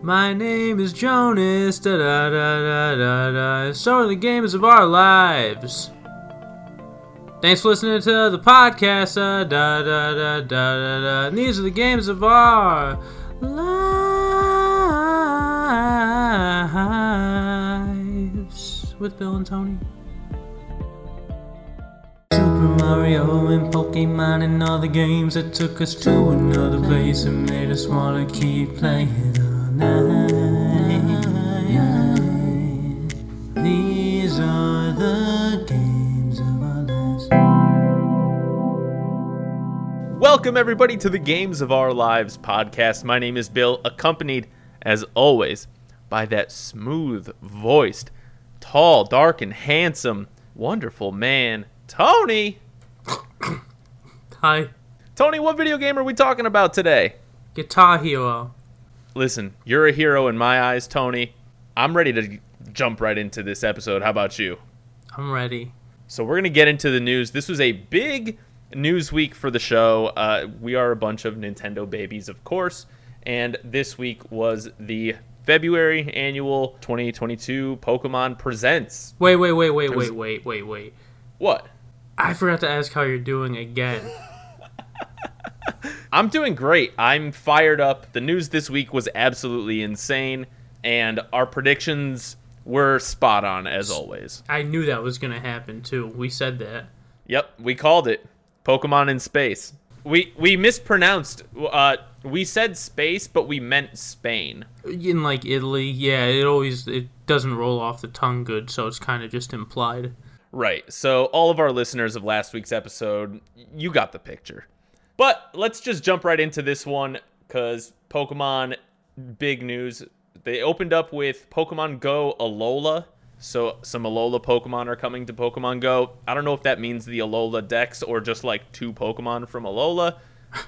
My name is Jonas. Da da da da da da. So are the games of our lives. Thanks for listening to the podcast. Uh, da da da da da da. And these are the games of our lives with Bill and Tony. Super Mario and Pokemon and all the games that took us to another place and made us want to keep playing all night. These are the games of our lives. Welcome, everybody, to the Games of Our Lives podcast. My name is Bill, accompanied, as always, by that smooth voiced, tall, dark, and handsome, wonderful man, Tony. Hi, Tony, what video game are we talking about today? Guitar Hero. Listen, you're a hero in my eyes, Tony. I'm ready to jump right into this episode. How about you? I'm ready. So we're gonna get into the news. This was a big news week for the show. Uh, we are a bunch of Nintendo babies, of course, and this week was the February annual 2022 Pokemon Presents. Wait, wait, wait, wait, was- wait, wait, wait, wait. What? I forgot to ask how you're doing again. I'm doing great. I'm fired up. The news this week was absolutely insane, and our predictions were spot on as always. I knew that was gonna happen too. We said that. Yep, we called it. Pokemon in space. We we mispronounced. Uh, we said space, but we meant Spain. In like Italy, yeah, it always it doesn't roll off the tongue good, so it's kind of just implied. Right. So all of our listeners of last week's episode, you got the picture. But let's just jump right into this one because Pokemon, big news. They opened up with Pokemon Go Alola. So some Alola Pokemon are coming to Pokemon Go. I don't know if that means the Alola Dex or just like two Pokemon from Alola.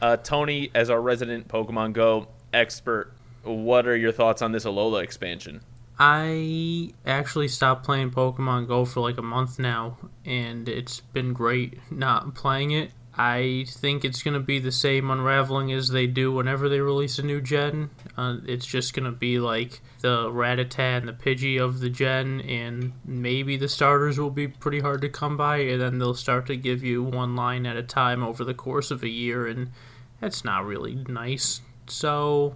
Uh, Tony, as our resident Pokemon Go expert, what are your thoughts on this Alola expansion? I actually stopped playing Pokemon Go for like a month now, and it's been great not playing it. I think it's going to be the same unraveling as they do whenever they release a new gen. Uh, it's just going to be like the Rattata and the Pidgey of the gen, and maybe the starters will be pretty hard to come by, and then they'll start to give you one line at a time over the course of a year, and that's not really nice. So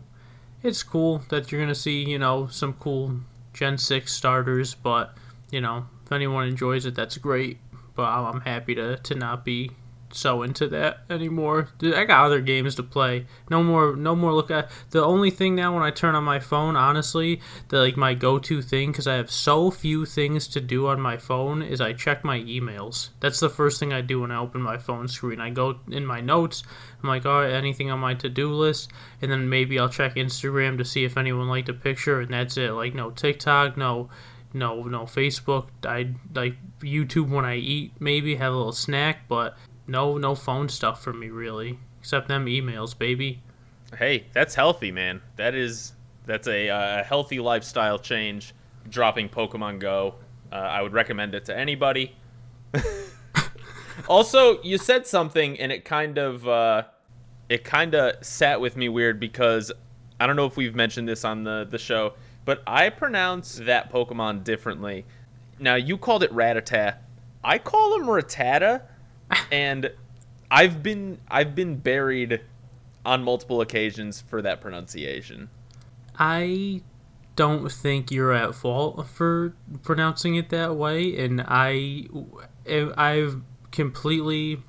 it's cool that you're gonna see, you know, some cool Gen 6 starters, but, you know, if anyone enjoys it, that's great. But I'm happy to, to not be so into that anymore. Dude, I got other games to play. No more no more look at the only thing now when I turn on my phone, honestly, the like my go-to thing cuz I have so few things to do on my phone is I check my emails. That's the first thing I do when I open my phone screen. I go in my notes, I'm like, "All right, anything on my to-do list?" And then maybe I'll check Instagram to see if anyone liked a picture and that's it. Like no TikTok, no no no Facebook. I like YouTube when I eat, maybe have a little snack, but no no phone stuff for me really, except them emails, baby. Hey, that's healthy, man. That is that's a uh, healthy lifestyle change. Dropping Pokemon Go, uh, I would recommend it to anybody. also, you said something, and it kind of uh, it kind of sat with me weird because I don't know if we've mentioned this on the the show, but I pronounce that Pokemon differently. Now you called it Ratata. I call him Rattata, and I've been I've been buried on multiple occasions for that pronunciation. I don't think you're at fault for pronouncing it that way, and I I've completely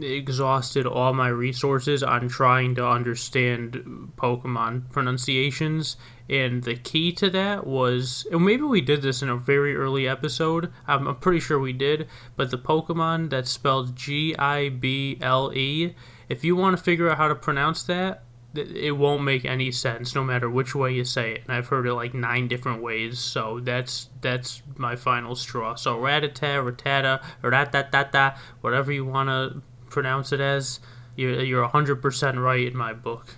exhausted all my resources on trying to understand Pokemon pronunciations. And the key to that was, and maybe we did this in a very early episode. I'm, pretty sure we did. But the Pokemon that's spelled G I B L E, if you want to figure out how to pronounce that, it won't make any sense no matter which way you say it. And I've heard it like nine different ways. So that's that's my final straw. So Ratata, Ratata, Ratatata, whatever you want to pronounce it as, you're you're 100% right in my book.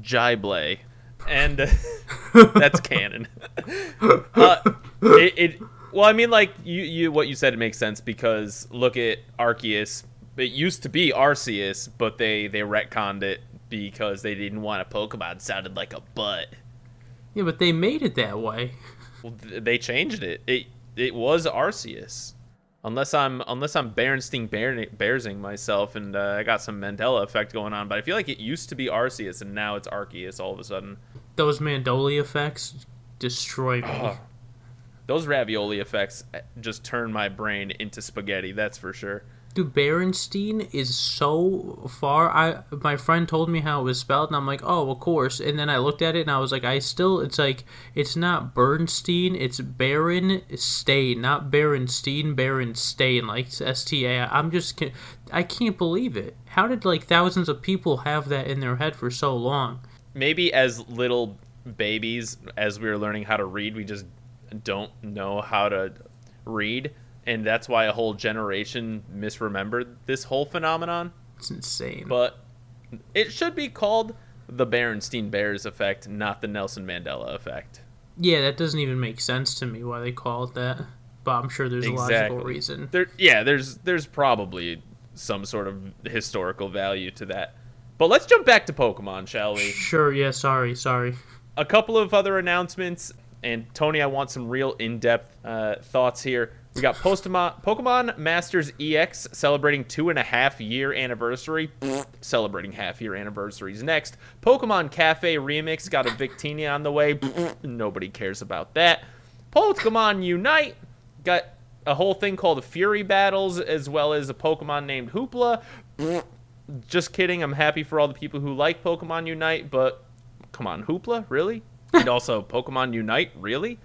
Jible, and uh, that's canon. uh, it, it well, I mean, like you, you, what you said, it makes sense because look at Arceus. It used to be Arceus, but they they retconned it because they didn't want a Pokemon that sounded like a butt. Yeah, but they made it that way. Well, th- they changed it. It it was Arceus. Unless I'm unless I'm Berenstein Bear- Bearsing myself and uh, I got some Mandela effect going on, but I feel like it used to be Arceus and now it's Arceus all of a sudden. Those Mandoli effects destroy me. Ugh. Those ravioli effects uh, just turn my brain into spaghetti. That's for sure. Dude, Berenstein is so far. I my friend told me how it was spelled, and I'm like, oh, of course. And then I looked at it, and I was like, I still, it's like, it's not Bernstein, it's Berenstain, not Berenstein, Berenstain, like S T A. I'm just, I can't believe it. How did like thousands of people have that in their head for so long? Maybe as little babies, as we were learning how to read, we just don't know how to read, and that's why a whole generation misremembered this whole phenomenon. It's insane. But it should be called the Berenstein Bears effect, not the Nelson Mandela effect. yeah, that doesn't even make sense to me why they call it that. But I'm sure there's a logical reason. There, yeah, there's there's probably some sort of historical value to that. But let's jump back to Pokemon, shall we? Sure, yeah, sorry, sorry. a couple of other announcements. And Tony, I want some real in-depth uh, thoughts here. We got Postema- Pokemon Masters EX celebrating two and a half year anniversary. Celebrating half year anniversaries next. Pokemon Cafe Remix got a Victini on the way. Nobody cares about that. Pokemon Unite got a whole thing called the Fury Battles, as well as a Pokemon named Hoopla. Just kidding. I'm happy for all the people who like Pokemon Unite, but come on, Hoopla, really? And also Pokemon Unite, really?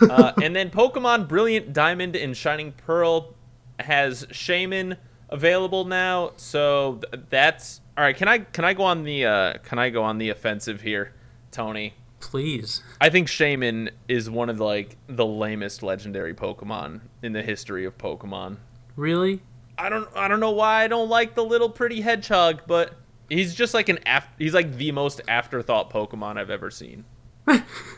Uh, and then Pokemon Brilliant Diamond and Shining Pearl has Shaymin available now, so th- that's all right. Can I can I go on the uh, can I go on the offensive here, Tony? Please. I think Shaymin is one of like the lamest legendary Pokemon in the history of Pokemon. Really? I don't I don't know why I don't like the little pretty hedgehog, but he's just like an af- he's like the most afterthought Pokemon I've ever seen.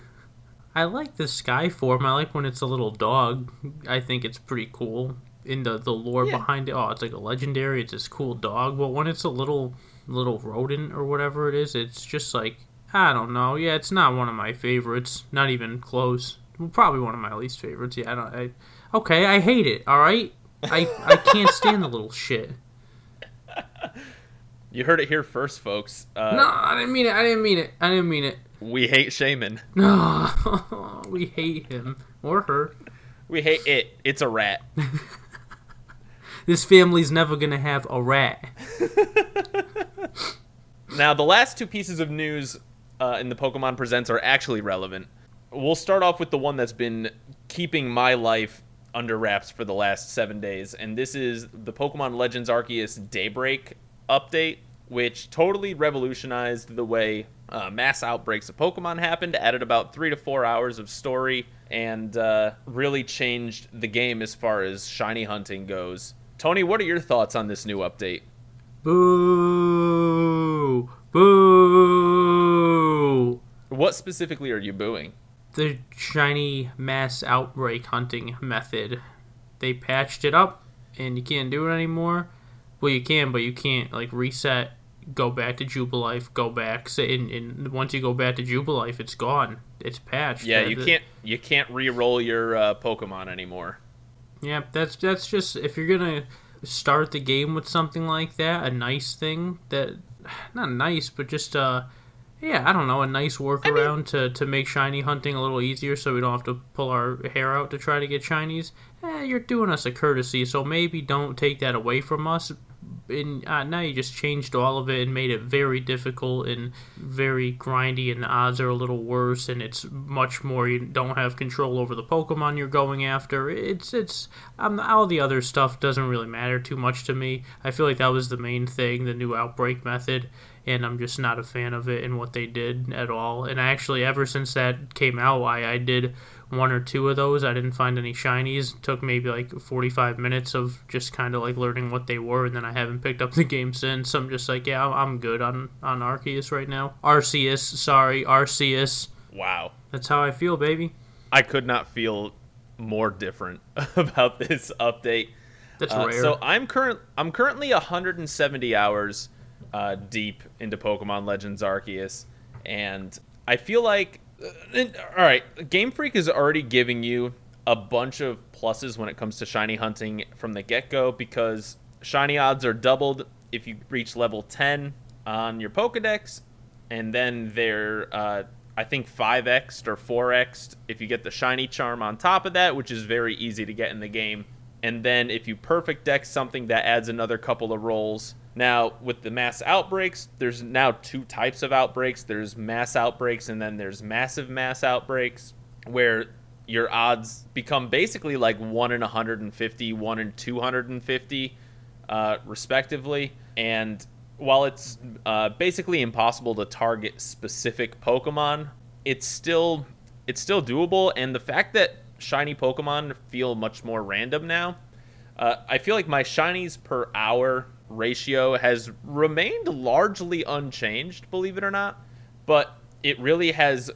I like the sky form. I like when it's a little dog. I think it's pretty cool. In the, the lore Yeah. behind it, oh, it's like a legendary. It's this cool dog. But when it's a little little rodent or whatever it is, it's just like I don't know. Yeah, it's not one of my favorites. Not even close. Well, Probably one of my least favorites. Yeah, I don't. I, okay, I hate it. All right. I I can't stand the little shit. You heard it here first, folks. Uh, No, I didn't mean it. I didn't mean it. I didn't mean it. We hate Shaymin. No, we hate him or her. We hate it. It's a rat. This family's never gonna have a rat. Now, the last two pieces of news uh, in the Pokemon Presents are actually relevant. We'll start off with the one that's been keeping my life under wraps for the last seven days, and this is the Pokemon Legends Arceus Daybreak update, which totally revolutionized the way uh, mass outbreaks of Pokemon happened, added about three to four hours of story, and uh, really changed the game as far as shiny hunting goes. Tony, what are your thoughts on this new update? Boo! Boo! What specifically are you booing? The shiny mass outbreak hunting method. They patched it up, and you can't do it anymore. Well, you can, but you can't like reset, go back to Jubilife, go back. So, and, and once you go back to Jubilife, it's gone. It's patched. Yeah, you the- can't you can't re-roll your uh, Pokemon anymore. Yeah, that's that's just if you're gonna start the game with something like that, a nice thing that not nice, but just uh yeah, I don't know, a nice workaround to, to make shiny hunting a little easier so we don't have to pull our hair out to try to get shinies. Eh, you're doing us a courtesy, so maybe don't take that away from us. And uh, now you just changed all of it and made it very difficult and very grindy, and the odds are a little worse, and it's much more. You don't have control over the Pokemon you're going after. It's it's um, all the other stuff doesn't really matter too much to me. I feel like that was the main thing, the new outbreak method, and I'm just not a fan of it and what they did at all. And actually, ever since that came out, I I did one or two of those. I didn't find any shinies. took maybe like 45 minutes of just kind of like learning what they were, and then I haven't picked up the game since. I'm just like, yeah, I'm- I'm good on on Arceus right now. Arceus, sorry, Arceus. Wow. That's how I feel, baby. I could not feel more different about this update. That's Uh, rare. so I'm current I'm currently 170 hours uh, deep into Pokemon Legends Arceus, and I feel like And, all right, Game Freak is already giving you a bunch of pluses when it comes to shiny hunting from the get go because shiny odds are doubled if you reach level 10 on your Pokedex, and then they're, uh, I think, 5x or 4x if you get the shiny charm on top of that, which is very easy to get in the game. And then if you perfect dex something, that adds another couple of rolls. Now, with the mass outbreaks, there's now two types of outbreaks there's mass outbreaks, and then there's massive mass outbreaks, where your odds become basically like 1 in 150, 1 in 250, uh, respectively. And while it's uh, basically impossible to target specific Pokemon, it's still it's still doable. And the fact that shiny Pokemon feel much more random now, uh, I feel like my shinies per hour ratio has remained largely unchanged, believe it or not. But it really has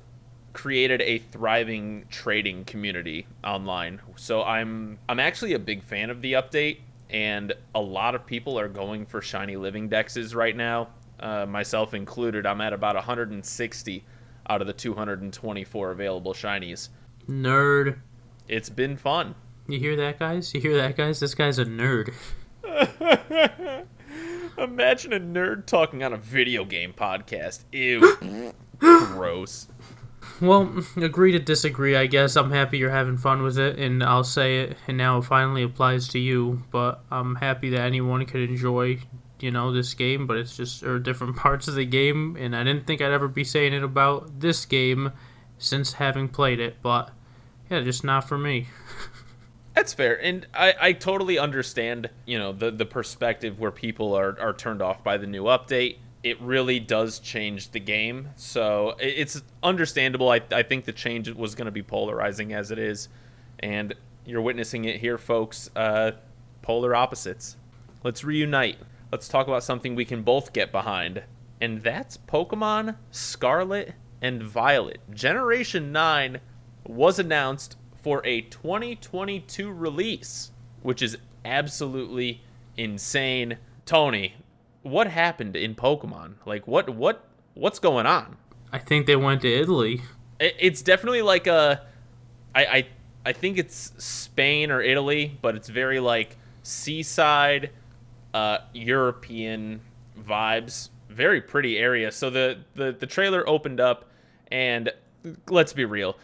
created a thriving trading community online. So I'm I'm actually a big fan of the update and a lot of people are going for shiny living dexes right now, uh, myself included. I'm at about 160 out of the 224 available shinies. Nerd. It's been fun. You hear that, guys? You hear that, guys? This guy's a nerd. Imagine a nerd talking on a video game podcast. Ew. Gross. Well, agree to disagree, I guess. I'm happy you're having fun with it, and I'll say it, and now it finally applies to you. But I'm happy that anyone could enjoy, you know, this game, but it's just, or different parts of the game, and I didn't think I'd ever be saying it about this game since having played it, but yeah, just not for me. That's fair, and I, I totally understand, you know, the the perspective where people are, are turned off by the new update it really does change the game. So it's understandable. I, I think the change was going to be polarizing as it is. And you're witnessing it here, folks. Uh, polar opposites. Let's reunite. Let's talk about something we can both get behind. And that's Pokemon Scarlet and Violet. Generation 9 was announced for a 2022 release, which is absolutely insane. Tony, what happened in Pokemon? Like what what what's going on? I think they went to Italy. It's definitely like a I, I I think it's Spain or Italy, but it's very like seaside uh European vibes. Very pretty area. So the the the trailer opened up and let's be real.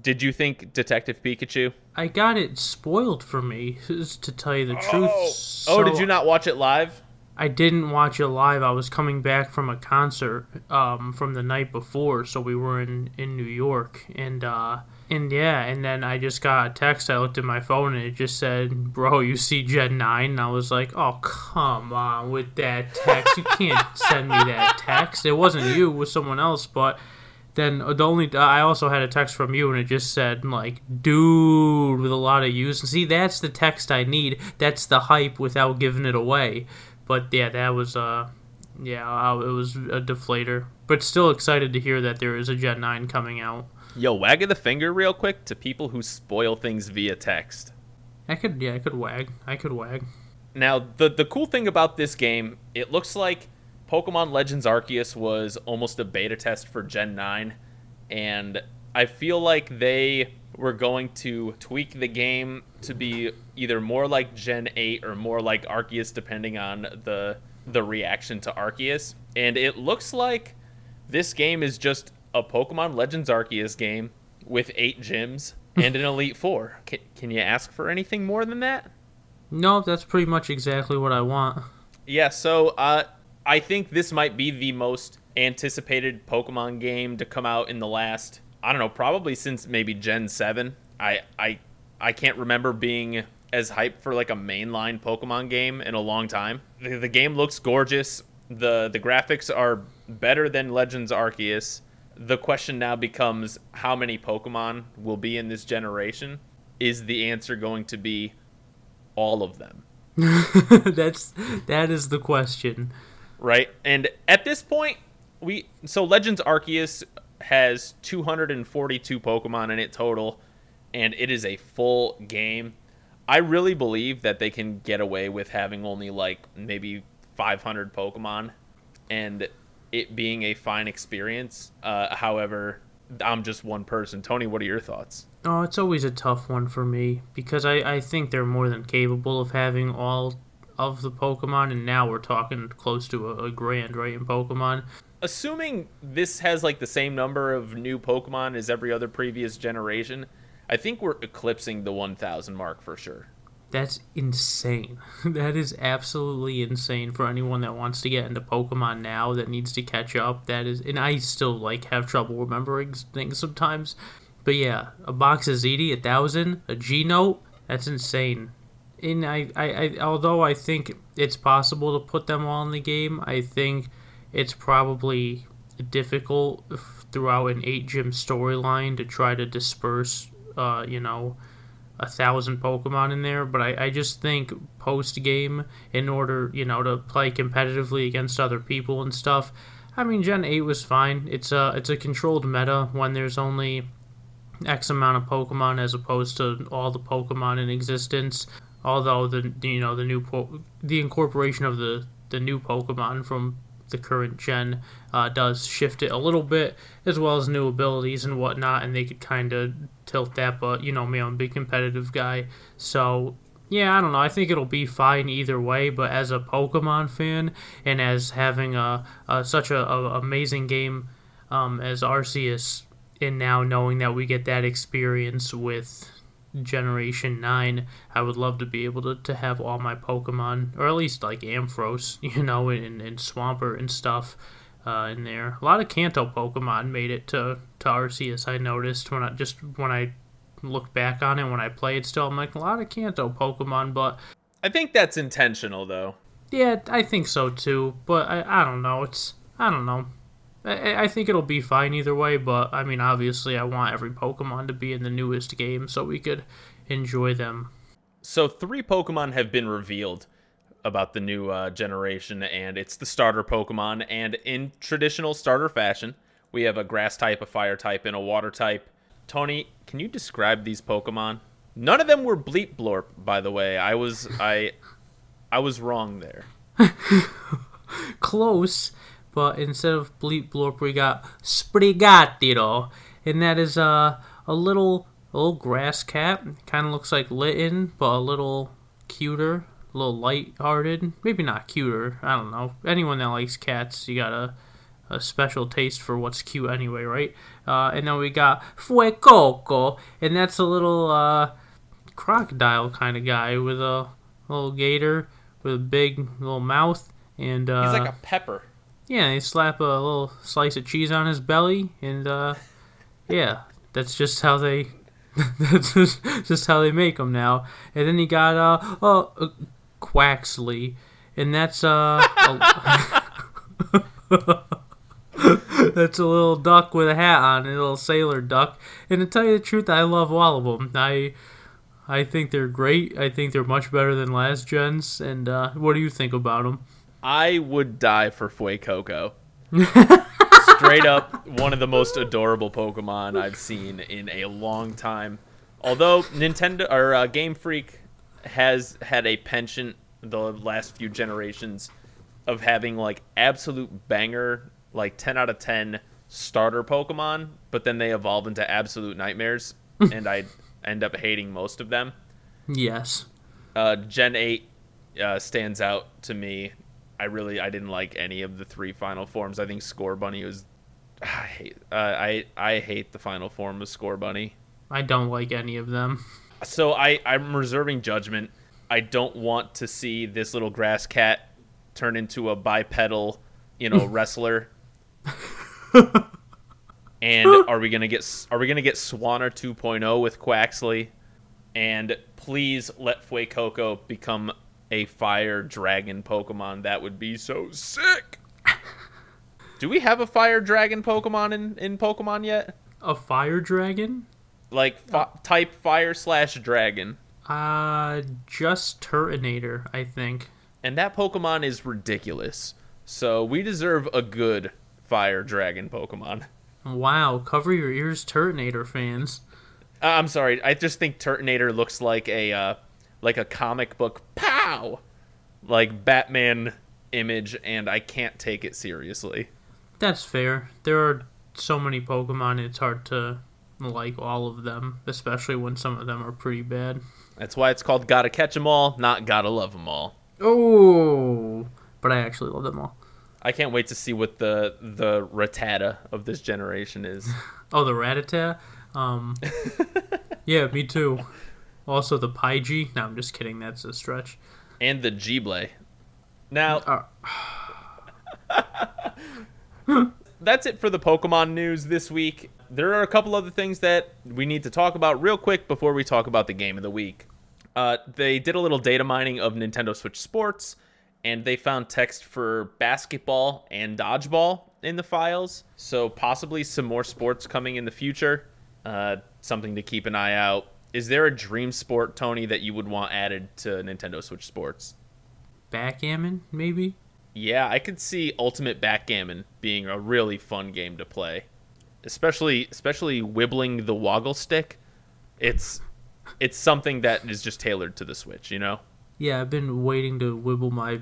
Did you think Detective Pikachu? I got it spoiled for me, to tell you the truth. Oh, so oh did you not watch it live? I didn't watch it live. I was coming back from a concert um, from the night before, so we were in, in New York, and uh, and yeah, and then I just got a text. I looked at my phone and it just said, "Bro, you see Gen 9? And I was like, "Oh, come on with that text! You can't send me that text. It wasn't you, it was someone else." But then the only I also had a text from you and it just said like dude with a lot of U's. And see, that's the text I need. That's the hype without giving it away. But yeah, that was uh, yeah, it was a deflator. But still excited to hear that there is a Gen 9 coming out. Yo, wag of the finger real quick to people who spoil things via text. I could, yeah, I could wag. I could wag. Now, the the cool thing about this game, it looks like Pokemon Legends Arceus was almost a beta test for Gen 9, and I feel like they were going to tweak the game to be either more like Gen 8 or more like Arceus, depending on the the reaction to Arceus. And it looks like this game is just a Pokemon Legends Arceus game with eight gyms and an Elite Four. Can, can you ask for anything more than that? No, that's pretty much exactly what I want. Yeah, so uh, I think this might be the most anticipated Pokemon game to come out in the last I don't know, probably since maybe Gen 7. I I I can't remember being as hyped for like a mainline Pokemon game in a long time. The, the game looks gorgeous. The the graphics are better than Legends Arceus. The question now becomes how many Pokemon will be in this generation? Is the answer going to be all of them? That's that is the question. Right? And at this point, we so Legends Arceus has 242 Pokemon in it total, and it is a full game. I really believe that they can get away with having only like maybe 500 Pokemon and it being a fine experience. Uh, however, I'm just one person. Tony, what are your thoughts? Oh, it's always a tough one for me because I, I think they're more than capable of having all of the Pokemon, and now we're talking close to a, a grand, right, in Pokemon. Assuming this has like the same number of new Pokemon as every other previous generation, I think we're eclipsing the 1,000 mark for sure. That's insane. that is absolutely insane for anyone that wants to get into Pokemon now that needs to catch up. That is, and I still like have trouble remembering things sometimes. But yeah, a box of ZD, a thousand, a G Note, that's insane. And I, I, I, although I think it's possible to put them all in the game, I think it's probably difficult throughout an eight gym storyline to try to disperse, uh, you know, a thousand Pokemon in there, but I, I just think post game, in order, you know, to play competitively against other people and stuff, I mean, Gen 8 was fine. It's a, it's a controlled meta when there's only X amount of Pokemon as opposed to all the Pokemon in existence. Although the you know the new po- the incorporation of the the new Pokemon from the current gen uh, does shift it a little bit, as well as new abilities and whatnot, and they could kind of tilt that. But you know me, I'm a big competitive guy, so yeah, I don't know. I think it'll be fine either way. But as a Pokemon fan and as having a, a such a, a, amazing game um, as Arceus, and now knowing that we get that experience with Generation 9, I would love to be able to, to have all my Pokemon, or at least like Ampharos, you know, and, and Swampert and stuff uh, in there. A lot of Kanto Pokemon made it to, to Arceus, I noticed when I just when I look back on it, when I played still, I'm like, a lot of Kanto Pokemon, but. I think that's intentional, though. Yeah, I think so too, but I, I don't know. It's. I don't know. I, I think it'll be fine either way, but I mean, obviously, I want every Pokemon to be in the newest game so we could enjoy them. So, three Pokemon have been revealed about the new uh, generation, and it's the starter Pokemon. And in traditional starter fashion, we have a grass type, a fire type, and a water type. Tony, can you describe these Pokemon? None of them were Bleep Blorp, by the way. I was I I was wrong there. Close but instead of Bleep Blorp, we got Sprigatito, and that is uh, a little a little grass cat. Kind of looks like Litten, but a little cuter, a little light-hearted. Maybe not cuter. I don't know. Anyone that likes cats, you got a a special taste for what's cute anyway, right? Uh, and then we got Fuecoco, and that's a little uh, crocodile kind of guy with a little gator with a big little mouth. And uh, he's like a pepper. Yeah, they slap a little slice of cheese on his belly, and uh, yeah, that's just how they. that's just, just how they make them now. And then he got uh, oh, uh Quaxly, and that's uh. a, that's a little duck with a hat on, a little sailor duck. And to tell you the truth, I love all of them. I I think they're great. I think they're much better than last gens. And uh, what do you think about them? I would die for Fuecoco. Straight up, one of the most adorable Pokemon I've seen in a long time. Although Nintendo or uh, Game Freak has had a penchant the last few generations of having like absolute banger, like 10 out of 10 starter Pokemon, but then they evolve into absolute nightmares, and I end up hating most of them. Yes. Uh, Gen 8 uh, stands out to me I really I didn't like any of the three final forms. I think Scorbunny was I hate uh, I I hate the final form of Scorbunny. I don't like any of them. So I I'm reserving judgment. I don't want to see this little grass cat turn into a bipedal, you know, wrestler. and are we gonna get are we gonna get Swanna 2.0 with Quaxly? And please let Fuecoco become a fire dragon Pokemon. That would be so sick. Do we have a fire dragon Pokemon in, in Pokemon yet? A fire dragon? Like fi- type fire slash dragon. Uh, just Turtonator, I think. And that Pokemon is ridiculous. So we deserve a good fire dragon Pokemon. Wow, cover your ears, Turtonator fans. Uh, I'm sorry, I just think Turtonator looks like a uh, like a comic book pow like Batman image and I can't take it seriously. That's fair. There are so many Pokemon, it's hard to like all of them, especially when some of them are pretty bad. That's why it's called Gotta Catch 'em All, not Gotta Love 'em All. Oh, but I actually love them all. I can't wait to see what the the ratata of this generation is. Oh, the ratata. Um, yeah, me too. Also the Pidgey. No, I'm just kidding. That's a stretch. and the Gible. Now, Uh, that's it for the Pokemon news this week. There are a couple other things that we need to talk about real quick before we talk about the game of the week. Uh, they did a little data mining of Nintendo Switch Sports, and they found text for basketball and dodgeball in the files. So possibly some more sports coming in the future. Uh, something to keep an eye out. Is there a dream sport, Tony, that you would want added to Nintendo Switch Sports? backgammon, maybe. Yeah, I could see Ultimate Backgammon being a really fun game to play, especially especially wibbling the woggle stick. It's it's something that is just tailored to the Switch, you know. Yeah, I've been waiting to wibble my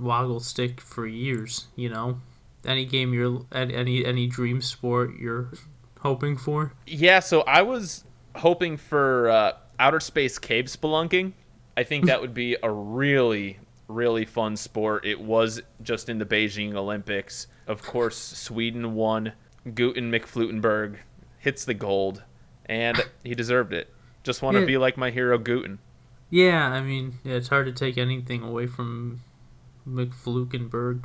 woggle stick for years. You know, any game you're any any dream sport you're hoping for. Yeah, so I was hoping for uh, outer space cave spelunking. I think that would be a really really fun sport. It was just in the Beijing Olympics. Of course, Sweden won. Guten McFlutenberg hits the gold, and he deserved it. Just want to Yeah. be like my hero Guten. Yeah, I mean, yeah, it's hard to take anything away from McFlukenberg.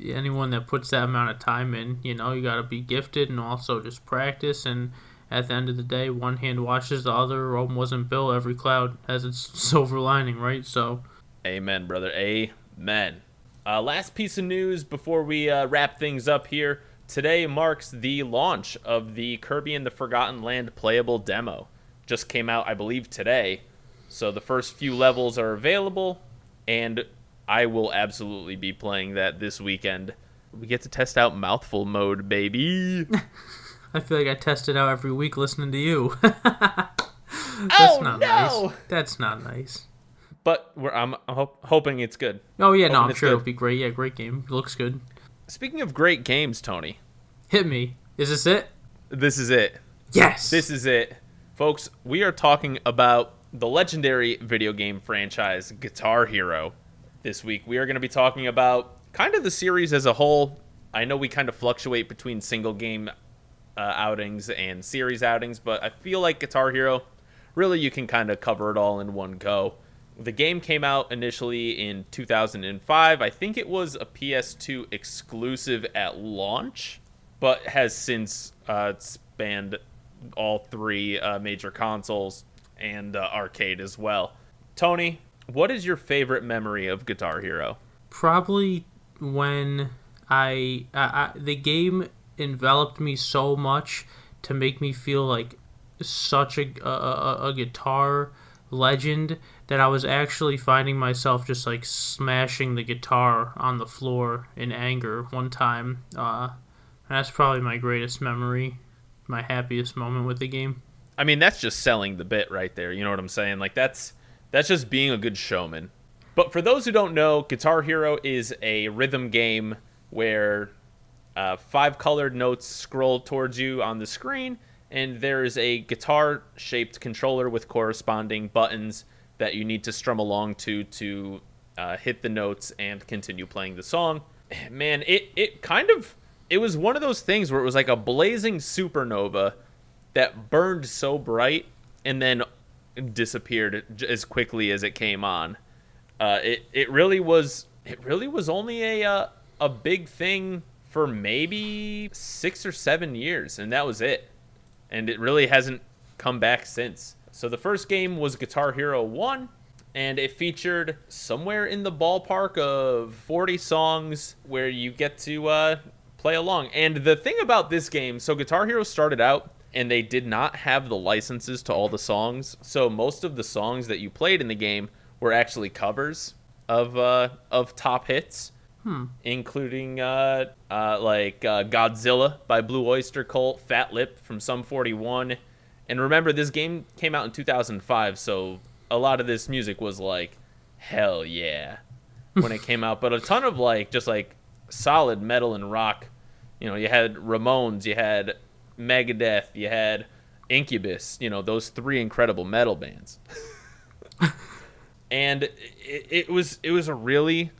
Anyone that puts that amount of time in, you know, you got to be gifted and also just practice. And at the end of the day, one hand washes the other. Rome wasn't built. Every cloud has its silver lining, right? So, Amen, brother. Amen. Uh, last piece of news before we uh, wrap things up here. Today marks the launch of the Kirby and the Forgotten Land playable demo. Just came out, I believe, today. So the first few levels are available, and I will absolutely be playing that this weekend. We get to test out mouthful mode, baby. I feel like I test it out every week listening to you. That's Oh, not no! nice. That's not nice. but we're, I'm hop- hoping it's good. Oh, yeah, no, I'm sure good. it'll be great. Yeah, great game. Looks good. Speaking of great games, Tony, Hit me. Is this it? this is it. Yes! This is it. Folks, we are talking about the legendary video game franchise Guitar Hero. This week, we are going to be talking about kind of the series as a whole. I know we kind of fluctuate between single game uh, outings and series outings, but I feel like Guitar Hero, really, you can kind of cover it all in one go. The game came out initially in 2005. I think it was a PS2 exclusive at launch, but has since uh, spanned all three uh, major consoles and uh, arcade as well. Tony, what is your favorite memory of Guitar Hero? probably when I, I, I the game enveloped me so much to make me feel like such a, a, a, guitar legend that I was actually finding myself just like smashing the guitar on the floor in anger one time. Uh, that's probably my greatest memory, my happiest moment with the game. I mean, that's just selling the bit right there. You know what I'm saying? Like that's that's just being a good showman. But for those who don't know, Guitar Hero is a rhythm game where uh, five colored notes scroll towards you on the screen, and there is a guitar shaped controller with corresponding buttons that you need to strum along to to uh, hit the notes and continue playing the song. Man, it, it kind of it was one of those things where it was like a blazing supernova that burned so bright and then disappeared as quickly as it came on. Uh, it it really was it really was only a uh, a big thing for maybe six or seven years, and that was it. And it really hasn't come back since. So the first game was Guitar Hero One, and it featured somewhere in the ballpark of 40 songs where you get to uh, play along. And the thing about this game, so Guitar Hero started out and they did not have the licenses to all the songs. So most of the songs that you played in the game were actually covers of uh, of top hits, including uh, uh, like uh, Godzilla by Blue Oyster Cult, Fat Lip from Sum 41. And remember, this game came out in 2005, so a lot of this music was like, hell yeah, when it came out. But a ton of like, just like solid metal and rock You know, you had Ramones, you had Megadeth, you had Incubus. You know, those three incredible metal bands. and it, it, was it was a really,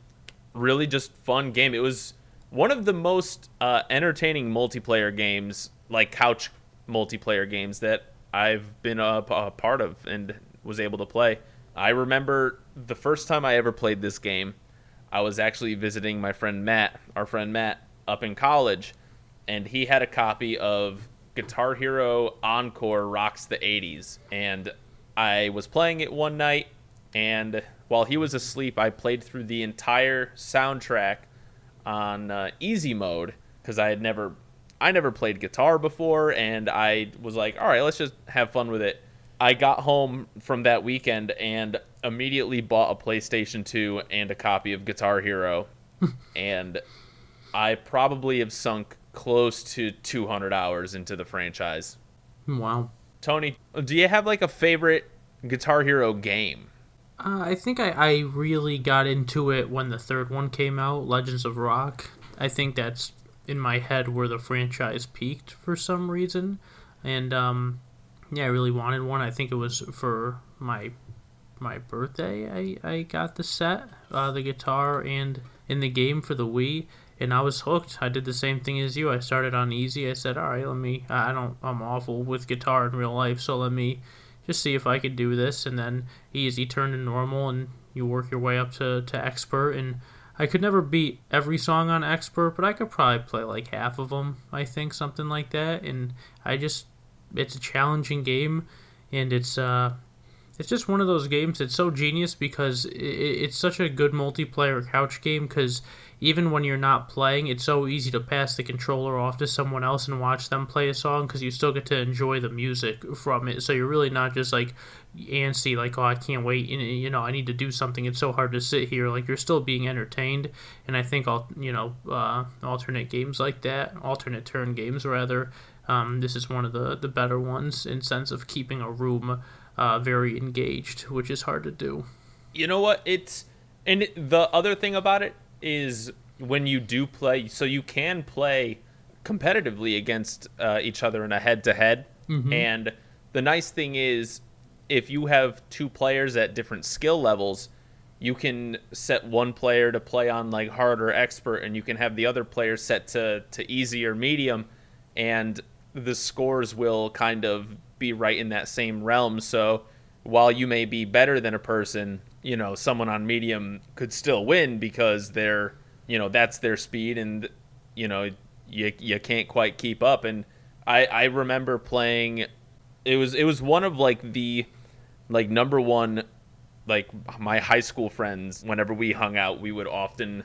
really just fun game. It was one of the most uh, entertaining multiplayer games, like couch multiplayer games that I've been a, a part of and was able to play. I remember the first time I ever played this game, I was actually visiting my friend Matt, our friend Matt, up in college, and he had a copy of Guitar Hero Encore Rocks the 80s. And I was playing it one night, and while he was asleep, I played through the entire soundtrack on uh, easy mode because I had never I never played guitar before, and I was like, all right, let's just have fun with it. I got home from that weekend and immediately bought a PlayStation 2 and a copy of Guitar Hero. and I probably have sunk close to 200 hours into the franchise. Wow. Tony, do you have like a favorite Guitar Hero game? Uh, I think I, I really got into it when the third one came out, Legends of Rock. I think that's in my head where the franchise peaked for some reason, and um, yeah, I really wanted one. I think it was for my my birthday. I I got the set, uh, the guitar, and in the game for the Wii, and I was hooked. I did the same thing as you. I started on easy. I said, all right, let me. I don't. I'm awful with guitar in real life, so let me just see if I could do this. And then easy turned to normal, and you work your way up to to expert and I could never beat every song on expert, but I could probably play like half of them. I think something like that, and I just it's a challenging game, and it's uh it's just one of those games. It's so genius because it, it's such a good multiplayer couch game because even when you're not playing, it's so easy to pass the controller off to someone else and watch them play a song because you still get to enjoy the music from it. So you're really not just like antsy, like, oh, I can't wait, you know, I need to do something. It's so hard to sit here. Like, you're still being entertained. And I think, all you know, uh, alternate games like that, alternate turn games rather, um, this is one of the, the better ones in sense of keeping a room uh, very engaged, which is hard to do. You know what? It's. And the other thing about it is when you do play, so you can play competitively against uh, each other in a head to head. And the nice thing is, if you have two players at different skill levels, you can set one player to play on like hard or expert, and you can have the other player set to, to easy or medium, and the scores will kind of be right in that same realm. So while you may be better than a person, you know, someone on medium could still win because they're, you know, that's their speed and, you know, you, you can't quite keep up. And I, I remember playing, it was, it was one of like the, like number one, like my high school friends, whenever we hung out, we would often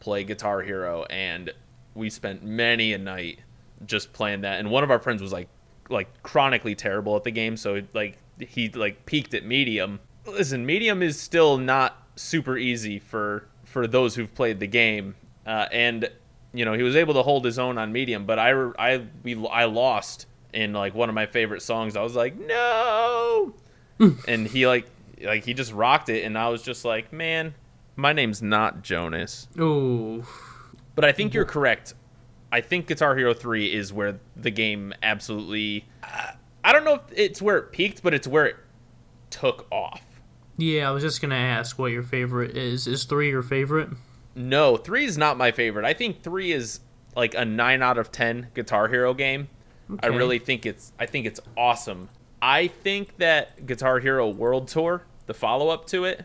play Guitar Hero and we spent many a night just playing that. And one of our friends was like, like chronically terrible at the game. So like he like peaked at medium listen, medium is still not super easy for for those who've played the game, uh, and you know he was able to hold his own on medium. But I I we I lost in like one of my favorite songs. I was like no, and he like like he just rocked it, and I was just like man, my name's not Jonas. Ooh. But I think you're correct. I think Guitar Hero 3 is where the game absolutely. I don't know if it's where it peaked, but it's where it took off. Yeah, I was just gonna ask what your favorite is. Is three your favorite? No, three is not my favorite. I think three is like a nine out of ten Guitar Hero game. Okay. I really think it's I think it's awesome. I think that Guitar Hero World Tour, the follow up to it,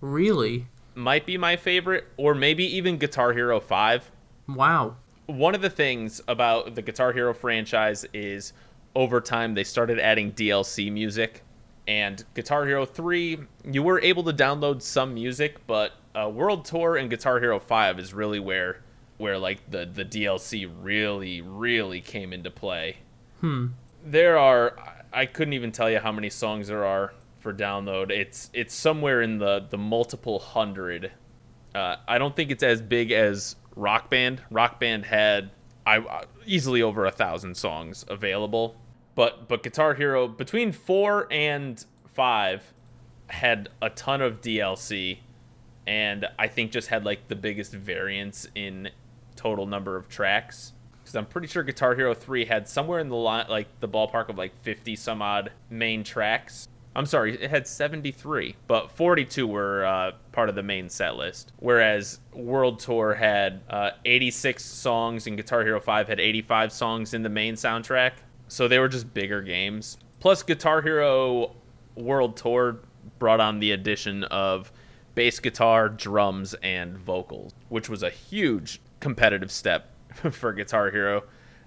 really might be my favorite, or maybe even Guitar Hero Five. Wow. One of the things about the Guitar Hero franchise is over time they started adding DLC music and Guitar Hero 3, you were able to download some music, but uh, World Tour and Guitar Hero 5 is really where where like the the DLC really really came into play. Hmm. There are I couldn't even tell you how many songs there are for download. It's it's somewhere in the the multiple hundred. Uh, I don't think it's as big as Rock Band. Rock Band had I uh, easily over a thousand songs available but but Guitar Hero between four and five had a ton of DLC, and I think just had like the biggest variance in total number of tracks. because I'm pretty sure Guitar Hero 3 had somewhere in the line, like the ballpark of like 50 some odd main tracks. I'm sorry, it had 73, but 42 were uh, part of the main set list. Whereas World Tour had uh, 86 songs and Guitar Hero 5 had 85 songs in the main soundtrack. So they were just bigger games. Plus, Guitar Hero World Tour brought on the addition of bass guitar, drums, and vocals, which was a huge competitive step for Guitar Hero.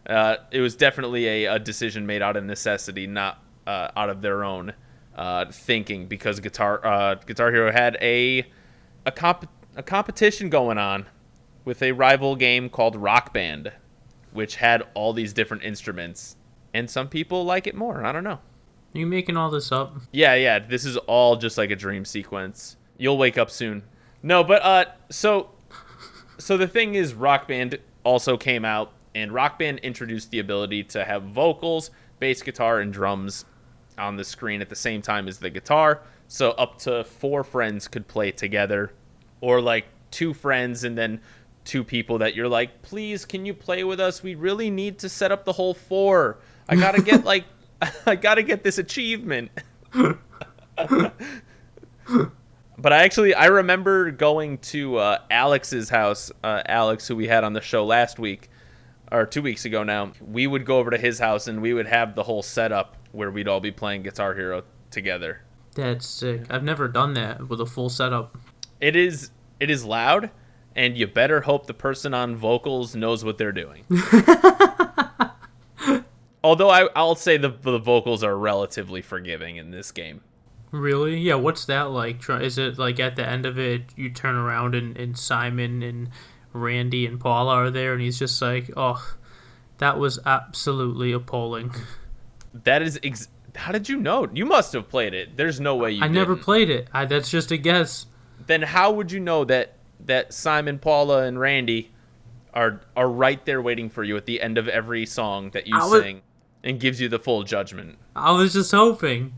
Uh, it was definitely a, a, decision made out of necessity, not uh, out of their own uh, thinking, because Guitar uh, Guitar Hero had a a, comp- a competition going on with a rival game called Rock Band, which had all these different instruments, and some people like it more. I don't know. Are you making all this up? Yeah, yeah. This is all just like a dream sequence. You'll wake up soon. No, but uh, so so the thing is, Rock Band also came out, and Rock Band introduced the ability to have vocals, bass guitar, and drums on the screen at the same time as the guitar. So up to four friends could play together, or like two friends and then two people that you're like, please, can you play with us? We really need to set up the whole four. I gotta get like, I gotta get this achievement. but I actually I remember going to uh, Alex's house. Uh, Alex, who we had on the show last week or two weeks ago now, we would go over to his house and we would have the whole setup where we'd all be playing Guitar Hero together. That's sick. I've never done that with a full setup. It is it is loud, and you better hope the person on vocals knows what they're doing. Although I, I'll say the the vocals are relatively forgiving in this game. Really? Yeah. What's that like? Is it like at the end of it, you turn around and, and Simon and Randy and Paula are there, and he's just like, "Oh, that was absolutely appalling." That is. Ex- How did you know? You must have played it. There's no way you. I didn't. never played it. I, that's just a guess. Then how would you know that that Simon, Paula, and Randy are are right there waiting for you at the end of every song that you was, sing, and gives you the full judgment? I was just hoping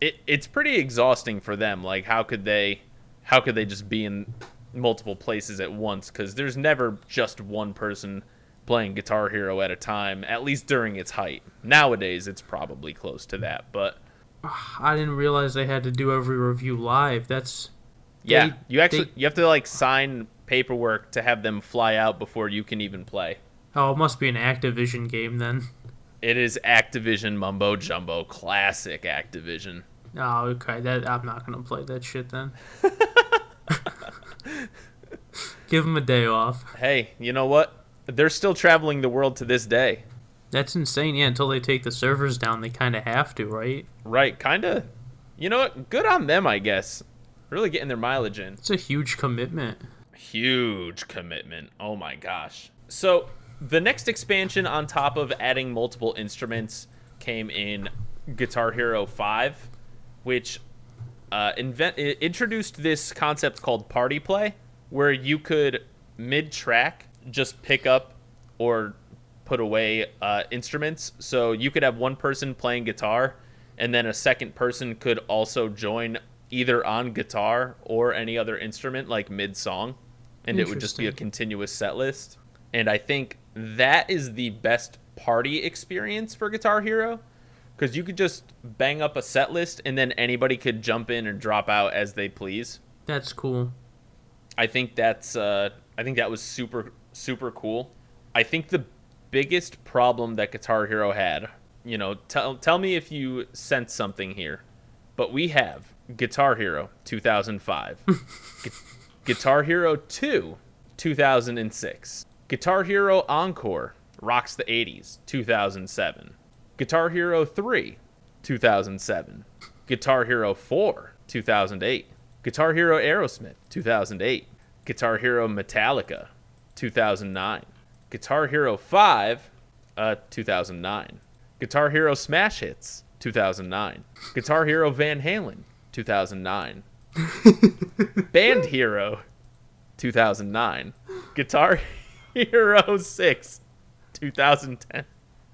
it it's pretty exhausting for them. Like how could they how could they just be in multiple places at once cuz there's never just one person playing Guitar Hero at a time at least during its height. Nowadays it's probably close to that, but I didn't realize they had to do every review live. That's Yeah, they, you actually they, you have to like sign paperwork to have them fly out before you can even play. Oh, it must be an Activision game then. It is Activision mumbo jumbo, classic Activision. Oh, okay. That I'm not gonna play that shit then. Give them a day off. Hey, you know what? They're still traveling the world to this day. That's insane. Yeah, until they take the servers down, they kind of have to, right? Right, kind of. You know what? Good on them, I guess. Really getting their mileage in. It's a huge commitment. Huge commitment. Oh my gosh. So, the next expansion on top of adding multiple instruments came in Guitar Hero 5 which uh, invent introduced this concept called party play, where you could mid track just pick up or put away uh, instruments. So you could have one person playing guitar, and then a second person could also join either on guitar or any other instrument, like mid song, and it would just be a continuous set list. And I think that is the best party experience for Guitar Hero because you could just bang up a set list and then anybody could jump in and drop out as they please. That's cool. I think that's uh, I think that was super super cool. I think the biggest problem that Guitar Hero had, you know, tell tell me if you sense something here, but we have Guitar Hero 2005, Gu- Guitar Hero 2 2006, Guitar Hero Encore rocks the 80s 2007. Guitar Hero 3, 2007. Guitar Hero 4, 2008. Guitar Hero Aerosmith, 2008. Guitar Hero Metallica, 2009. Guitar Hero 5, uh, 2009. Guitar Hero Smash Hits, 2009. Guitar Hero Van Halen, 2009. Band Hero, 2009. Guitar Hero 6, 2010.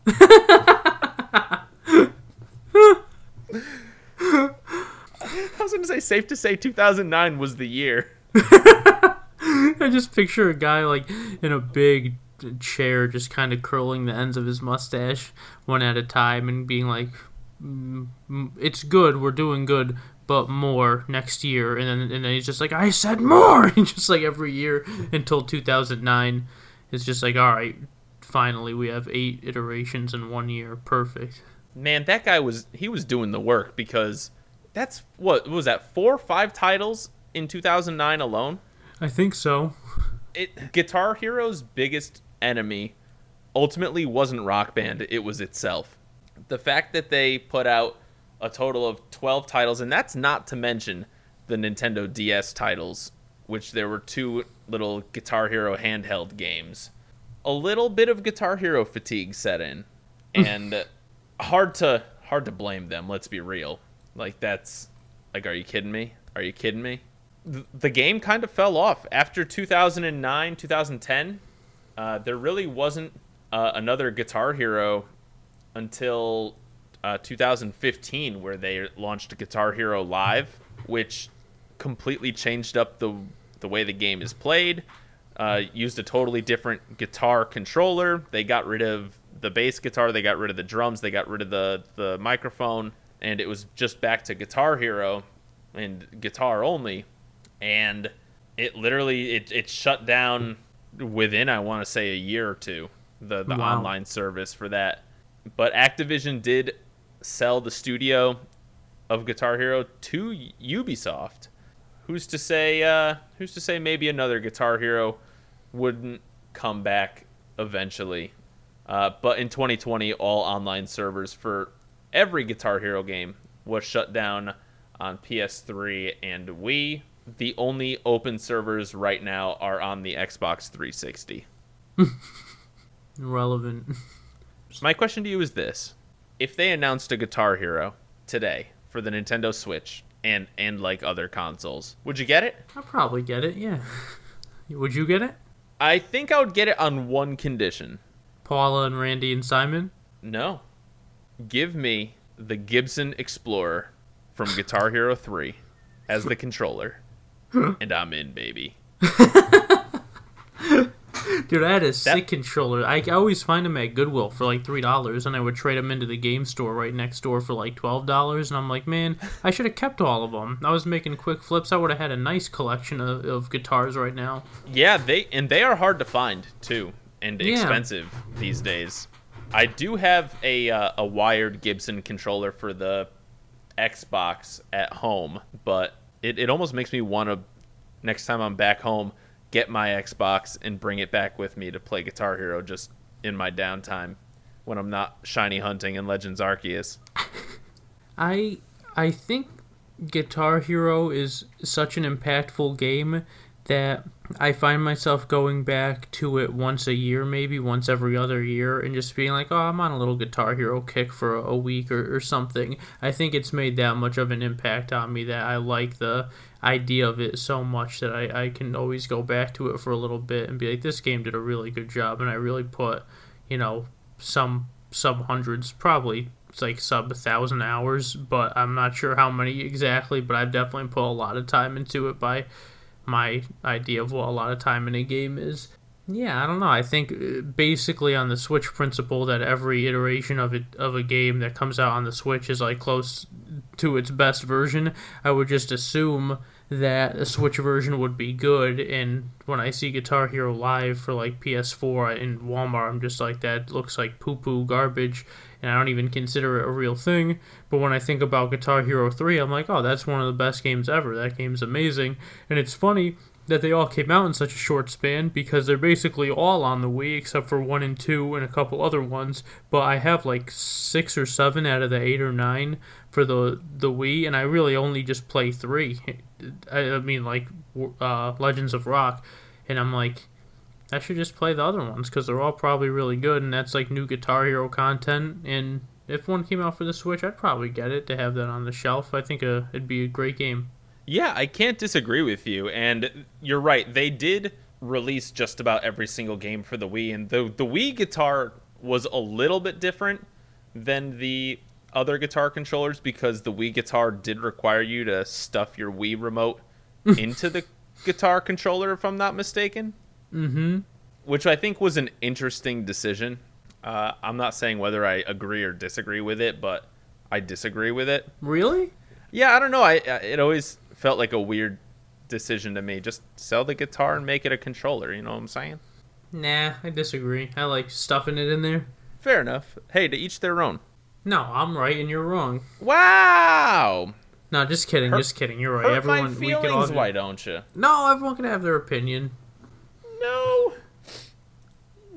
I was going to say, safe to say 2009 was the year. I just picture a guy like in a big chair, just kind of curling the ends of his mustache one at a time and being like, mm, mm, "It's good, we're doing good, but more next year." And then and then he's just like, "I said more," and just like every year until 2009. It's just like, all right, finally we have eight iterations in one year, perfect. Man, that guy was he was doing the work because that's what, what was that four or five titles in 2009 alone. I think so. It Guitar Hero's biggest enemy ultimately wasn't Rock Band, it was itself. The fact that they put out a total of 12 titles, and that's not to mention the Nintendo DS titles, which there were two little Guitar Hero handheld games. A little bit of Guitar Hero fatigue set in, and hard to hard to blame them. Let's be real. Like that's like, are you kidding me? Are you kidding me? The, the game kind of fell off after 2009, 2010 uh, there really wasn't uh, another Guitar Hero until uh, 2015, where they launched Guitar Hero Live, which completely changed up the the way the game is played. Uh, used a totally different guitar controller. They got rid of the bass guitar. They got rid of the drums. They got rid of the the microphone, and it was just back to Guitar Hero and guitar only. And it literally it, it shut down within I want to say a year or two the the wow. online service for that. But Activision did sell the studio of Guitar Hero to Ubisoft. Who's to say uh, who's to say maybe another Guitar Hero wouldn't come back eventually. Uh, but in 2020, all online servers for every Guitar Hero game was shut down on PS3 and Wii the only open servers right now are on the Xbox 360. Relevant. My question to you is this: If they announced a Guitar Hero today for the Nintendo Switch and and like other consoles, would you get it? I'll probably get it. Yeah. would you get it? I think I would get it on one condition. Paula and Randy and Simon? No. Give me the Gibson Explorer from Guitar Hero 3 as the controller. and I'm in, baby. Dude, I had a that... sick controller. I always find them at Goodwill for like three dollars, and I would trade them into the game store right next door for like twelve dollars. And I'm like, man, I should have kept all of them. I was making quick flips. I would have had a nice collection of, of guitars right now. Yeah, they and they are hard to find too, and yeah. expensive these days. I do have a uh, a wired Gibson controller for the Xbox at home, but it, it almost makes me want to next time I'm back home get my Xbox and bring it back with me to play Guitar Hero just in my downtime when I'm not shiny hunting in Legends Arceus. I I think Guitar Hero is such an impactful game that I find myself going back to it once a year, maybe once every other year, and just being like, oh, I'm on a little Guitar Hero kick for a week or, or something. I think it's made that much of an impact on me that I like the idea of it so much that I, I can always go back to it for a little bit and be like, this game did a really good job, and I really put, you know, some sub hundreds, probably it's like sub a thousand hours, but I'm not sure how many exactly, but I've definitely put a lot of time into it by my idea of what a lot of time in a game is. Yeah, I don't know. I think uh, basically on the Switch principle that every iteration of it of a game that comes out on the Switch is like close to its best version. I would just assume that a Switch version would be good. And when I see Guitar Hero Live for like PS4 in Walmart, I'm just like, that looks like poo poo garbage and I don't even consider it a real thing. But when I think about Guitar Hero 3, I'm like, oh, that's one of the best games ever. That game's amazing. And it's funny that they all came out in such a short span because they're basically all on the Wii except for 1 and 2 and a couple other ones. But I have like 6 or 7 out of the 8 or 9 for the the Wii, and I really only just play 3. I, I mean, like uh, Legends of Rock. And I'm like, I should just play the other ones because they're all probably really good, and that's like new Guitar Hero content. And if one came out for the Switch, I'd probably get it to have that on the shelf. I think uh, it'd be a great game. Yeah, I can't disagree with you, and you're right. They did release just about every single game for the Wii, and the the Wii guitar was a little bit different than the other guitar controllers because the Wii guitar did require you to stuff your Wii remote into the guitar controller, if I'm not mistaken. Mm-hmm. which I think was an interesting decision. Uh, I'm not saying whether I agree or disagree with it, but I disagree with it. Really? Yeah, I don't know. I, I it always felt like a weird decision to me. Just sell the guitar and make it a controller. You know what I'm saying? Nah, I disagree. I like stuffing it in there. Fair enough. Hey, to each their own. No, I'm right and you're wrong. Wow. No, just kidding. Hurt- just kidding. You're right. Everyone, my we can feelings. all. Why don't you? No, everyone can have their opinion. No.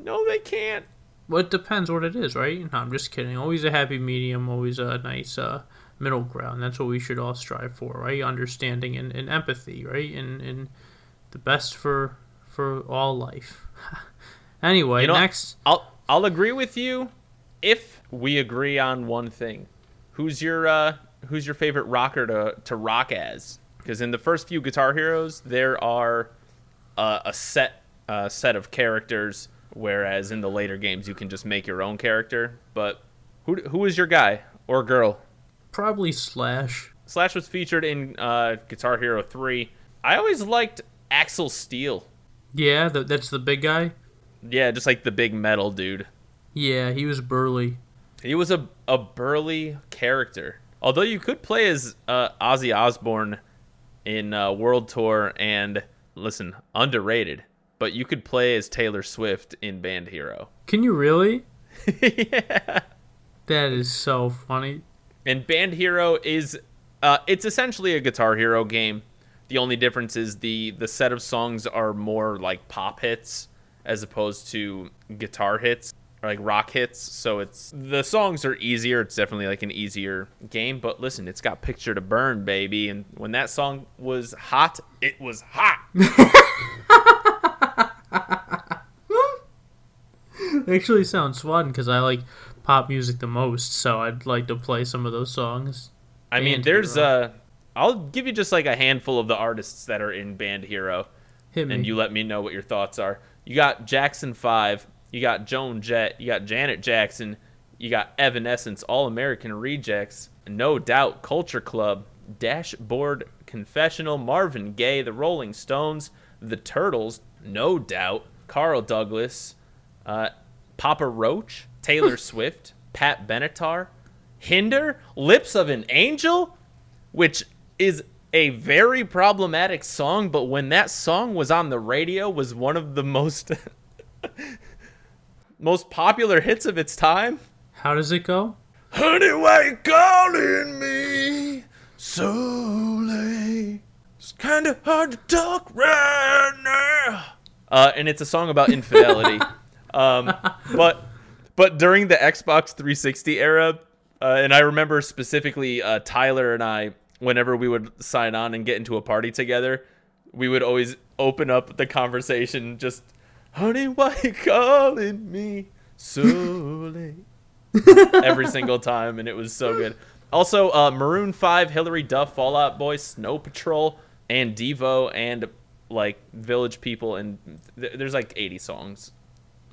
No, they can't. Well, it depends what it is, right? No, I'm just kidding. Always a happy medium. Always a nice uh, middle ground. That's what we should all strive for, right? Understanding and, and empathy, right? And and the best for for all life. anyway, You know- next. I'll I'll agree with you if we agree on one thing. Who's your uh who's your favorite rocker to to rock as? Because in the first few Guitar Heroes, there are uh, a set uh, set of characters, whereas in the later games you can just make your own character. But who who is your guy or girl? Probably Slash. Slash was featured in uh, Guitar Hero 3. I always liked Axel Steel. Yeah, th- that's the big guy. Yeah, just like the big metal dude. Yeah, he was burly. He was a, a burly character. Although you could play as uh, Ozzy Osbourne in uh, World Tour and, listen, underrated, but you could play as Taylor Swift in Band Hero. Can you really? yeah. That is so funny. And Band Hero is, uh, it's essentially a Guitar Hero game. The only difference is the, the set of songs are more like pop hits as opposed to guitar hits or like rock hits. So it's the songs are easier. It's definitely like an easier game. But listen, it's got Picture to Burn, baby. And when that song was hot, it was hot. Actually, sounds fun because I like pop music the most, so I'd like to play some of those songs. I mean, Band there's Hero. uh I'll give you just like a handful of the artists that are in Band Hero. Hit me. and you let me know what your thoughts are. You got Jackson 5, you got Joan Jett, you got Janet Jackson, you got Evanescence, All American Rejects, No Doubt, Culture Club, Dashboard Confessional, Marvin Gaye, The Rolling Stones, The Turtles, No Doubt, Carl Douglas, uh, Papa Roach, Taylor Swift, Pat Benatar, Hinder, Lips of an Angel, which is a very problematic song, but when that song was on the radio was one of the most most popular hits of its time. How does it go? Honey, why you calling me so late? It's kind of hard to talk right now. Uh, and it's a song about infidelity. Um, but but during the Xbox 360 era, uh, and I remember specifically uh, Tyler and I, whenever we would sign on and get into a party together, we would always open up the conversation just, "Honey, why you calling me so late?" every single time, and it was so good. Also, uh, Maroon Five, Hilary Duff, Fall Out Boy, Snow Patrol, and Devo, and like Village People, and th- there's like 80 songs.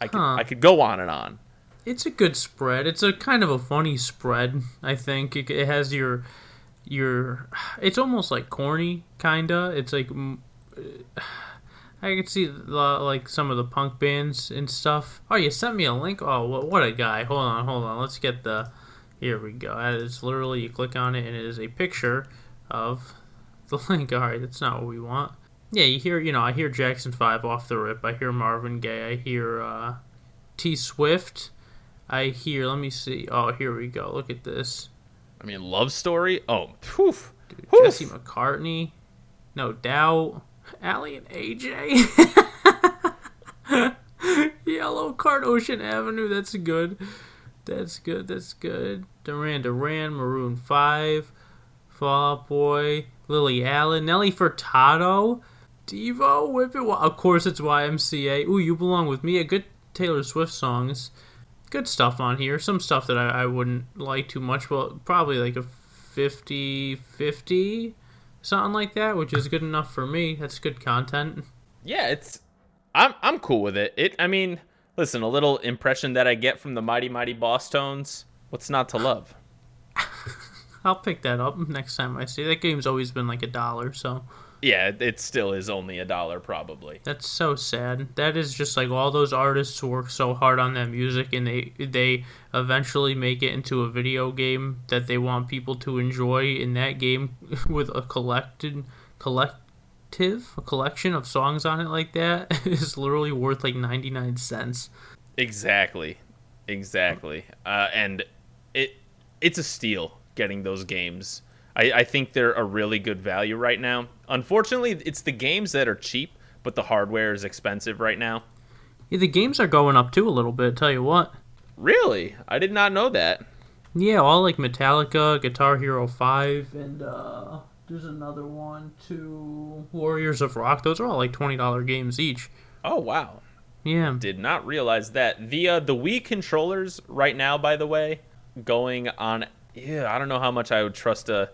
I could Huh. I could go on and on. It's a good spread. It's a kind of a funny spread. I think it, it has your your. It's almost like corny, kinda. It's like uh, I could see the, like some of the punk bands and stuff. Oh, you sent me a link. Oh, what, what a guy! Hold on, hold on. Let's get the. Here we go. It's literally you click on it and it is a picture of the link. All right, that's not what we want. Yeah, you hear. You know, I hear Jackson Five off the rip. I hear Marvin Gaye. I hear uh, T Swift. I hear. Let me see. Oh, here we go. Look at this. I mean, Love Story. Oh, phew. Dude, Whew. Jesse McCartney. No doubt. Aly and AJ. Yellowcard Ocean Avenue. That's good. That's good. That's good. Duran Duran, Maroon 5, Fall Out Boy, Lily Allen, Nelly Furtado, Devo, Whip It. Of course, it's YMCA. Ooh, You Belong With Me. A good Taylor Swift songs. Good stuff on here. Some stuff that I, I wouldn't like too much, but probably like a 50 50, something like that, which is good enough for me. That's good content. Yeah, it's I'm I'm cool with it. It I mean, listen, a little impression that I get from the Mighty Mighty Bosstones. What's not to love? I'll pick that up next time I see. That game's always been like a dollar, so Yeah, it still is only a dollar probably. That's so sad. That is just like all those artists work so hard on that music and they they eventually make it into a video game that they want people to enjoy in that game with a collected collective a collection of songs on it like that is literally worth like 99 cents. Exactly. Exactly. Uh, and it it's a steal getting those games. I, I think they're a really good value right now. Unfortunately, it's the games that are cheap, but the hardware is expensive right now. Yeah, the games are going up too a little bit, tell you what. Really? I did not know that. Yeah, all like Metallica, Guitar Hero 5, and uh there's another one two Warriors of Rock. Those are all like $20 games each. Oh wow. Yeah. Did not realize that. The uh, the Wii controllers right now, by the way, going on yeah, I don't know how much I would trust a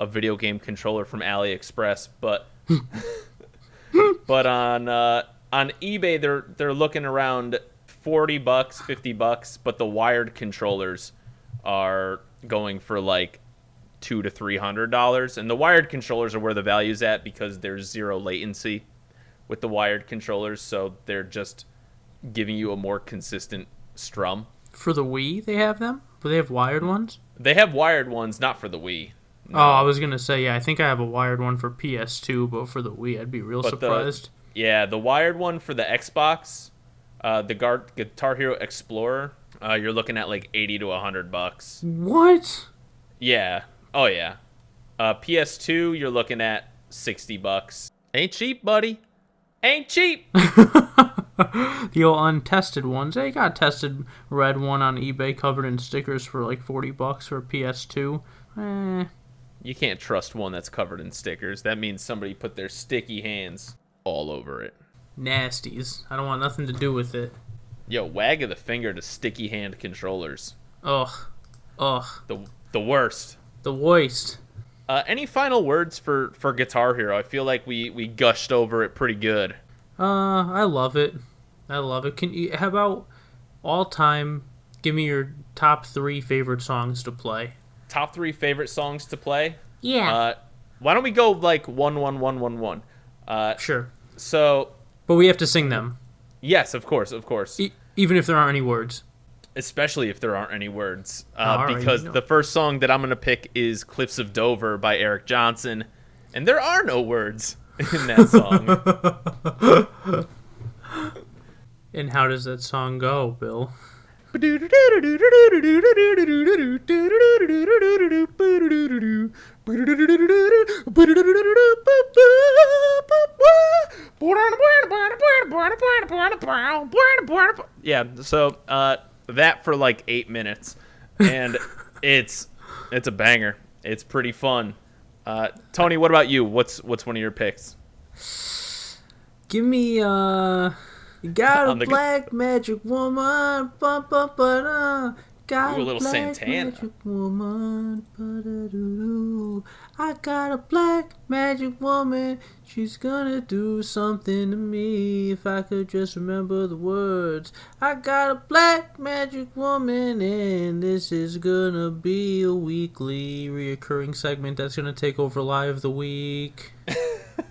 a video game controller from AliExpress, but but on uh, on eBay they're they're looking around 40 bucks, 50 bucks, but the wired controllers are going for like 2 to 300 dollars and the wired controllers are where the value's at because there's zero latency with the wired controllers, so they're just giving you a more consistent strum. For the Wii, they have them? But they have wired ones? They have wired ones, not for the Wii. No. Oh, I was gonna say yeah. I think I have a wired one for PS2, but for the Wii, I'd be real but surprised. The, yeah, the wired one for the Xbox, uh, the Gar- Guitar Hero Explorer, uh, you're looking at like eighty to hundred bucks. What? Yeah. Oh yeah. Uh, PS2, you're looking at sixty bucks. Ain't cheap, buddy. Ain't cheap. the old untested ones. They got tested red one on eBay covered in stickers for like forty bucks for PS2. Eh. You can't trust one that's covered in stickers. That means somebody put their sticky hands all over it. Nasties. I don't want nothing to do with it. Yo, wag of the finger to sticky hand controllers. Ugh. Ugh. The the worst. The worst. Uh, any final words for for Guitar Hero? I feel like we we gushed over it pretty good. Uh, I love it. I love it. Can you? How about all time? Give me your top three favorite songs to play. Top three favorite songs to play. Yeah. Uh, why don't we go like one one one one one? Uh, sure. So. But we have to sing them. Yes, of course, of course. E- even if there aren't any words especially if there aren't any words. Uh, right, because you know. the first song that I'm going to pick is Cliffs of Dover by Eric Johnson, and there are no words in that song. and how does that song go, Bill? Yeah, so uh that for like eight minutes, and it's it's a banger. It's pretty fun. Uh, Tony, what about you? What's what's one of your picks? Give me uh, got a black magic woman, bum, bum, bum, Got Ooh, a little Santana. Woman, I got a black magic woman. She's gonna do something to me if I could just remember the words. I got a black magic woman, and this is gonna be a weekly reoccurring segment that's gonna take over Live the Week.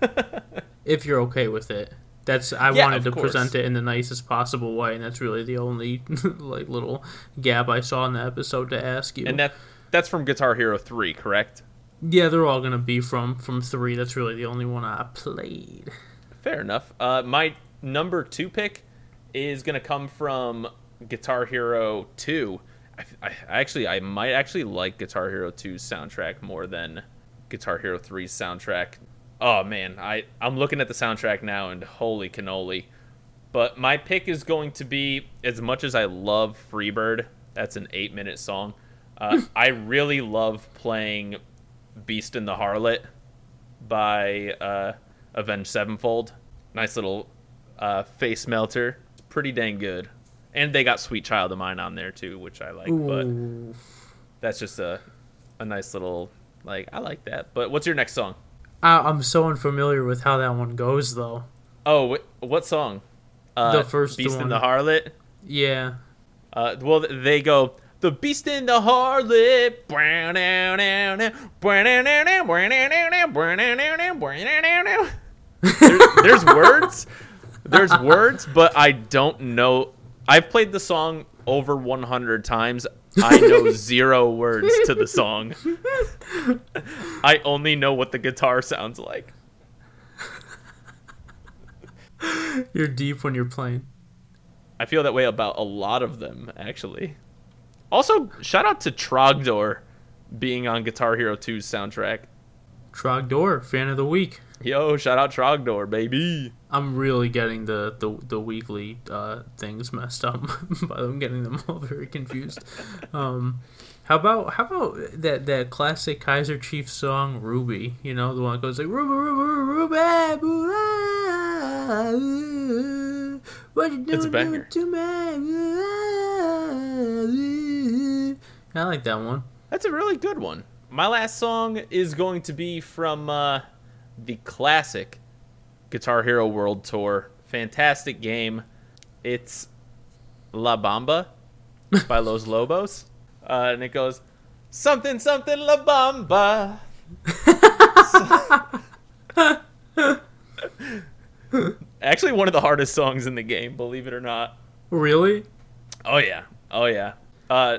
if you're okay with it that's I yeah, wanted to course. present it in the nicest possible way, and that's really the only like little gap I saw in the episode to ask you. And that that's from Guitar Hero three, correct? Yeah, they're all gonna be from from three. That's really the only one I played. Fair enough. Uh, my number two pick is gonna come from Guitar Hero two. I, I actually I might actually like Guitar Hero 2's soundtrack more than Guitar Hero 3's soundtrack oh man, I I'm looking at the soundtrack now and holy cannoli. But my pick is going to be as much as I love Freebird. That's an eight minute song. Uh, I really love playing Beast and the Harlot by uh, Avenged Sevenfold. Nice little uh, face melter. It's pretty dang good. And they got Sweet Child o' Mine on there too, which I like. Ooh. But that's just a a nice little like I like that. But what's your next song? I, am so unfamiliar with how that one goes, though. Oh, what song? Uh, the first Beast one. and the Harlot. Yeah. Uh, well, they go. The Beast and the Harlot. There- there's words. There's words, but I don't know. I've played the song over 100 times. I know zero words to the song. I only know what the guitar sounds like. You're deep when you're playing. I feel that way about a lot of them, actually. Also, shout out to Trogdor being on Guitar Hero 2's soundtrack. Trogdor, fan of the week. Yo, shout out Trogdor, baby. I'm really getting the the, the weekly uh, things messed up, but I'm getting them all very confused. Um, how about how about that that classic Kaiser Chief song Ruby? You know the one that goes like Ruby Ruby Ruby Ruby. What you doing banger. to me? I like that one. That's a really good one. My last song is going to be from uh, the classic Guitar Hero World Tour. Fantastic game. It's La Bamba by Los Lobos. Uh, and it goes, something, something La Bamba. Actually, one of the hardest songs in the game, believe it or not. Really? Oh, yeah. Oh, yeah. Uh,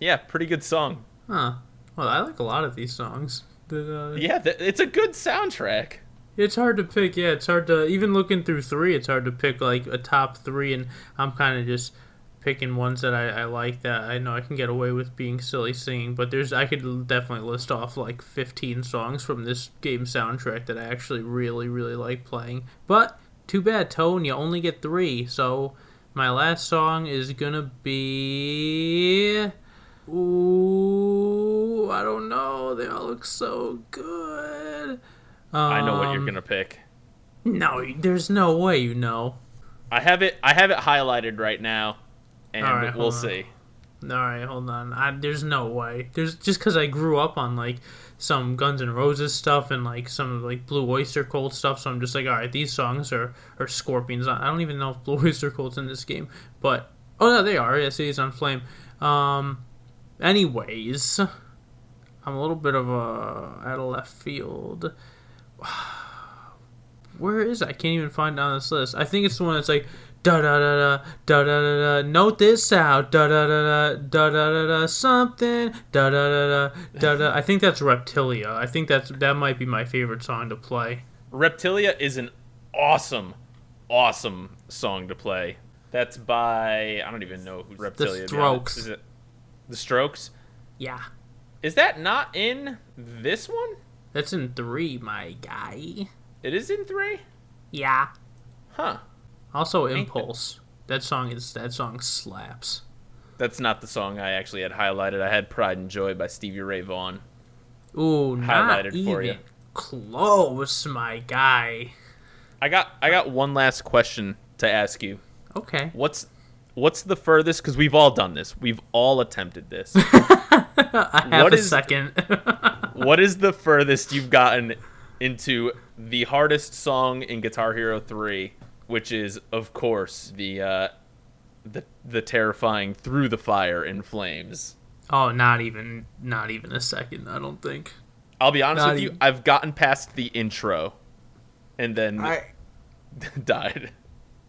yeah, pretty good song. Huh. Well, I like a lot of these songs. Uh, Yeah, th- it's a good soundtrack. It's hard to pick. Yeah, it's hard to even looking through three. It's hard to pick like a top three, and I'm kind of just picking ones that I, I like that I know I can get away with being silly singing. But there's I could definitely list off like 15 songs from this game soundtrack that I actually really really like playing. But too bad, Tone. You only get three. So my last song is gonna be. Ooh, I don't know. They all look so good. I know what you're Um, gonna pick. No, there's no way you know. I have it. I have it highlighted right now, and right, we'll see. All right, hold on. I, there's no way. There's just because I grew up on like some Guns N' Roses stuff and like some like Blue Oyster Cult stuff. So I'm just like, all right, these songs are are Scorpions. I I don't even know if Blue Oyster Cult's in this game, but oh no, they are. Yes, he's on Flame. Um, anyways, I'm a little bit of a out of left field. Where is it? I can't even find it on this list. I think it's the one that's like da da da da da da da da. Note this out. Da da da da da da da da something. Da da da da da da. I think that's Reptilia. I think that's that might be my favorite song to play. Reptilia is an awesome, awesome song to play. That's by I don't even know who Reptilia. honest. Strokes. Is it the Strokes? Yeah, Is that not in this one? that's in three, my guy. It is in three. Yeah. Huh. Also, Ain't that- Impulse. That song is that song slaps. That's not the song I actually had highlighted. I had Pride and Joy by Stevie Ray Vaughan. Ooh, not Highlighted for even you. close, my guy. I got I got one last question to ask you. Okay. What's what's the furthest? Because we've all done this. We've all attempted this. I have What a is- second. what is the furthest you've gotten into the hardest song in Guitar Hero 3, which is of course the uh the the terrifying Through the Fire and Flames. oh, not even, not even a second. I don't think. I'll be honest Not with you, I've gotten past the intro and then I, died.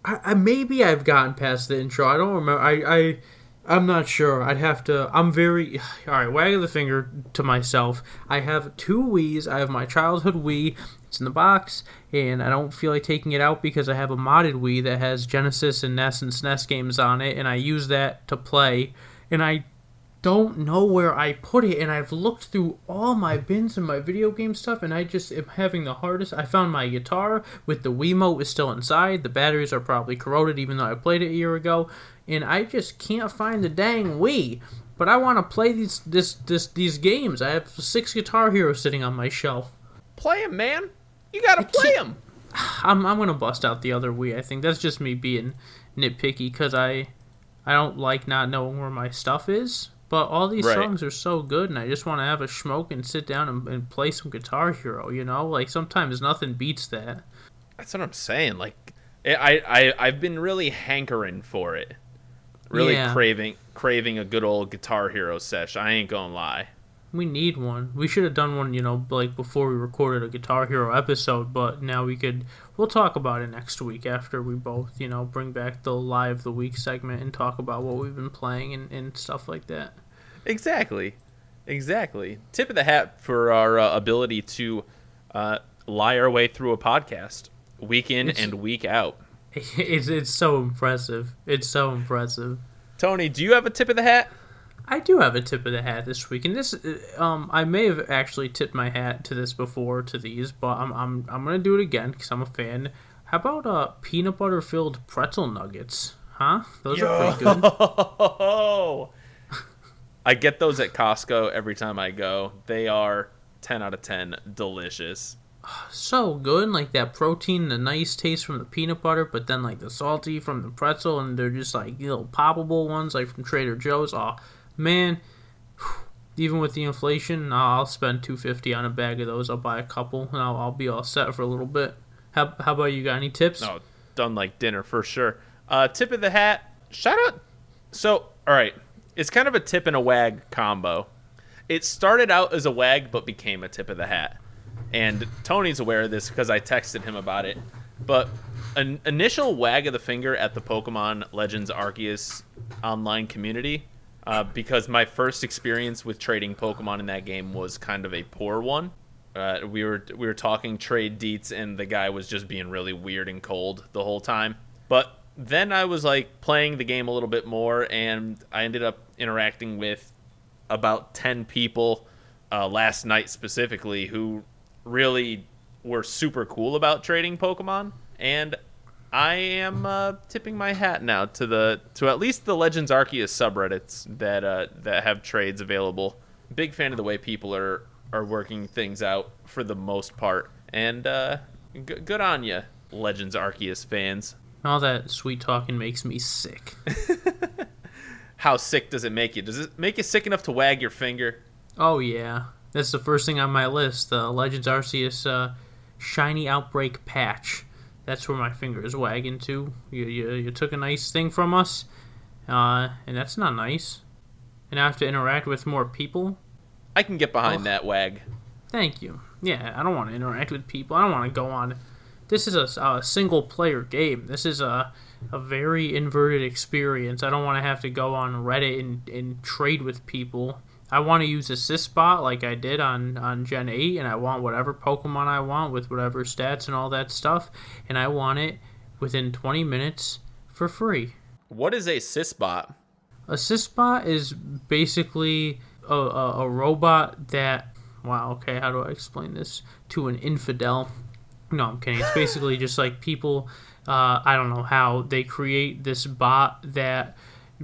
I, I maybe I've gotten past the intro. I don't remember. I, I, I'm not sure. I'd have to. I'm very. All right, wagging the finger to myself. I have two Wii's. I have my childhood Wii. It's in the box, and I don't feel like taking it out because I have a modded Wii that has Genesis and NES and SNES games on it, and I use that to play. And I don't know where I put it, and I've looked through all my bins and my video game stuff, and I just am having the hardest. I found my guitar with the Wiimote is still inside. The batteries are probably corroded, even though I played it a year ago, and I just can't find the dang Wii. But I want to play these this this these games. I have six Guitar Heroes sitting on my shelf. Play them, man. You got to play them. I'm I'm gonna bust out the other Wii. I think that's just me being nitpicky because I I don't like not knowing where my stuff is. But all these Right. songs are so good, and I just want to have a smoke and sit down and, and play some Guitar Hero. You know, like sometimes nothing beats that. That's what I'm saying. Like, eh, I, I, I've been really hankering for it Really Yeah. craving craving a good old Guitar Hero sesh. I ain't gonna lie. We need one. We should have done one, you know, like before we recorded a Guitar Hero episode, but now we could. We'll talk about it next week after we both, you know, bring back the Live the Week segment and talk about what we've been playing and, and stuff like that. Exactly, exactly. Tip of the hat for our uh, ability to uh, lie our way through a podcast week in It's- and week out. It's, it's so impressive. It's so impressive. Tony, do you have a tip of the hat? I do have a tip of the hat this week, and this, uh, um, I may have actually tipped my hat to this before to these, but I'm I'm I'm gonna do it again because I'm a fan. How about uh peanut butter filled pretzel nuggets? Huh? Those are pretty good. I get those at Costco every time I go. They are 10 out of 10 delicious. So good, like that protein, the nice taste from the peanut butter, but then like the salty from the pretzel, and they're just like little poppable ones, like from Trader Joe's. Oh man, even with the inflation, I'll spend two fifty on a bag of those. I'll buy a couple, and I'll, I'll be all set for a little bit. How, how about you? Got any tips? No, done like dinner for sure. Uh, tip of the hat. Shout out. So, all right. It's kind of a tip and a wag combo. It started out as a wag, but became a tip of the hat. And Tony's aware of this because I texted him about it. But an initial wag of the finger at the Pokemon Legends Arceus online community, uh, because my first experience with trading Pokemon in that game was kind of a poor one. Uh, we were we were talking trade deets, and the guy was just being really weird and cold the whole time. But then I was like playing the game a little bit more, and I ended up interacting with about 10 people uh, last night specifically who really were super cool about trading Pokemon. And I am uh, tipping my hat now to the to at least the Legends Arceus subreddits that uh, that have trades available. Big fan of the way people are are working things out for the most part, and uh, g- good on you, Legends Arceus fans. All that sweet talking makes me sick. How sick does it make you? Does it make you sick enough to wag your finger? Oh yeah, that's the first thing on my list. The Legends Arceus uh, shiny outbreak patch. That's where my finger is wagging to. You, you, you took a nice thing from us, uh, and that's not nice. And I have to interact with more people. I can get behind Ugh. that wag. Thank you. Yeah, I don't want to interact with people. I don't want to go on. This is a, a single player game. This is a a very inverted experience. I don't want to have to go on Reddit and, and trade with people. I want to use a Sysbot like I did on, on Gen 8, and I want whatever Pokemon I want with whatever stats and all that stuff, and I want it within 20 minutes for free. What is a Sysbot? a Sysbot is basically a, a, a robot that. Wow, okay, how do I explain this to an infidel? No, I'm kidding. It's basically just like people. Uh, I don't know how they create this bot that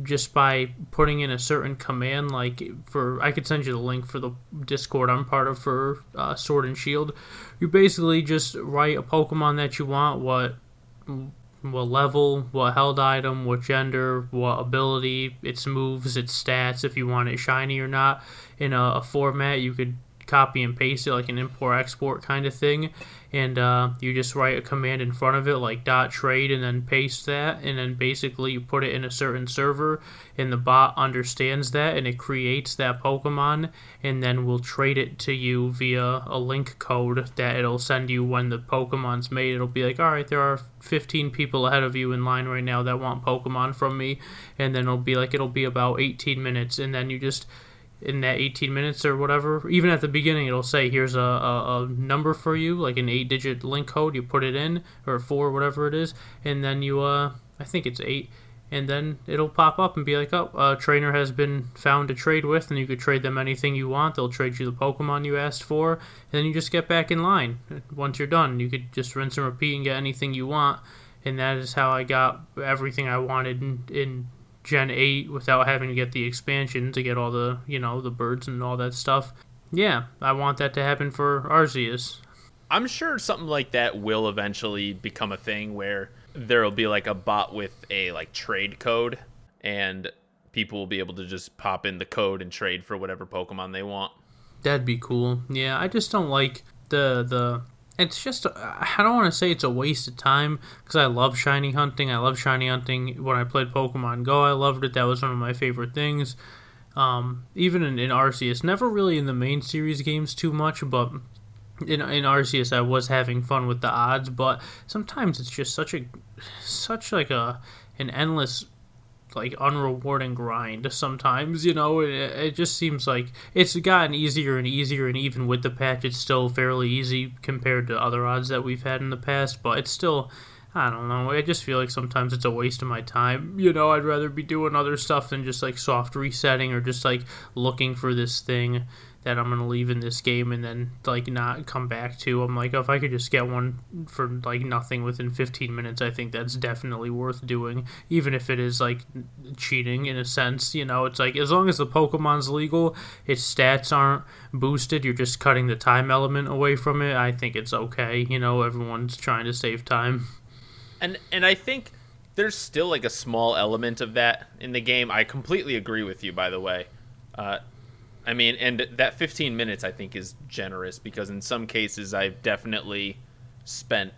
just by putting in a certain command, like for I could send you the link for the Discord I'm part of for uh, Sword and Shield. You basically just write a Pokemon that you want, what what level, what held item, what gender, what ability, its moves, its stats, if you want it shiny or not, in a, a format you could copy and paste it like an import export kind of thing and uh, you just write a command in front of it like dot trade and then paste that. And then basically you put it in a certain server and the bot understands that and it creates that pokemon and then will trade it to you via a link code that it'll send you when the pokemon's made. It'll be like all right there are 15 people ahead of you in line right now that want pokemon from me. And then it'll be like it'll be about 18 minutes. And then you just in that 18 minutes or whatever. Even at the beginning, it'll say, here's a, a, a number for you, like an eight digit link code. You put it in, or four, whatever it is, and then you, uh, I think it's eight, and then it'll pop up and be like, oh, a trainer has been found to trade with, and you could trade them anything you want. They'll trade you the Pokemon you asked for, and then you just get back in line. Once you're done, you could just rinse and repeat and get anything you want. And that is how I got everything I wanted in, in Gen 8 without having to get the expansion to get all the, you know, the birds and all that stuff. Yeah, I want that to happen for Arceus. I'm sure something like that will eventually become a thing where there'll be like a bot with a like trade code and people will be able to just pop in the code and trade for whatever Pokemon they want. That'd be cool. Yeah, I just don't like the the it's just I don't want to say it's a waste of time because I love shiny hunting. I love shiny hunting. When I played Pokemon Go, I loved it. That was one of my favorite things. Um, even in, in Arceus, never really in the main series games too much, but in in Arceus I was having fun with the odds. But sometimes it's just such a such like a an endless like unrewarding grind sometimes you know? It, it, just seems like it's gotten easier and easier and even with the patch it's still fairly easy compared to other odds that we've had in the past but it's still i don't know i just feel like sometimes it's a waste of my time you know? I'd rather be doing other stuff than just like soft resetting or just like looking for this thing that I'm gonna leave in this game and then like not come back to. I'm like, if I could just get one for like nothing within 15 minutes, I think that's definitely worth doing, even if it is like cheating in a sense. You know, it's like as long as the Pokemon's legal, its stats aren't boosted, you're just cutting the time element away from it. I think it's okay. You know, everyone's trying to save time. And and I think there's still like a small element of that in the game. I completely agree with you, by the way. Uh, I mean, and that 15 minutes I think is generous because in some cases I've definitely spent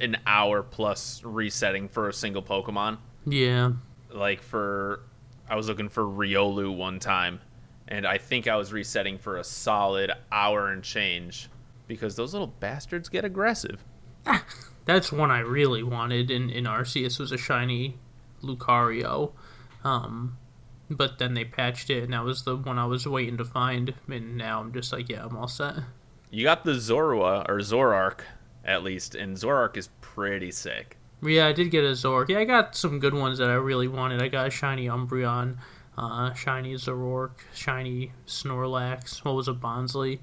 an hour plus resetting for a single Pokemon. Yeah. Like for I was looking for Riolu one time and I think I was resetting for a solid hour and change because those little bastards get aggressive. That's one I really wanted in in Arceus was a shiny Lucario. Um but then they patched it, and that was the one I was waiting to find. And now I'm just like, yeah, I'm all set. You got the Zorua or Zoroark, at least, and Zoroark is pretty sick. Yeah, I did get a Zoroark. Yeah, I got some good ones that I really wanted. I got a shiny Umbreon, uh, shiny Zoroark, shiny Snorlax. What was a Bonsly?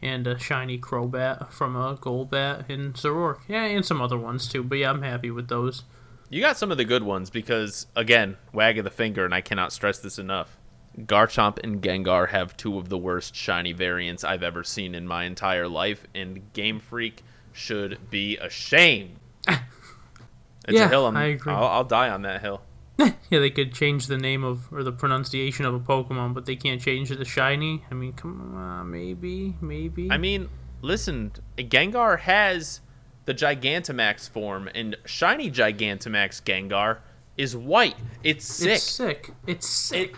And a shiny Crobat from a Golbat and Zoroark. Yeah, and some other ones too. But yeah, I'm happy with those. You got some of the good ones because, again, wag of the finger, and I cannot stress this enough. Garchomp and Gengar have two of the worst shiny variants I've ever seen in my entire life, and Game Freak should be ashamed. it's yeah, a hill. I'm, I agree. I'll, I'll die on that hill. yeah, they could change the name of or the pronunciation of a Pokemon, but they can't change the shiny. I mean, come on, maybe, maybe. I mean, listen, Gengar has the Gigantamax form, and shiny Gigantamax Gengar is white. It's sick. It's sick. It's sick. It,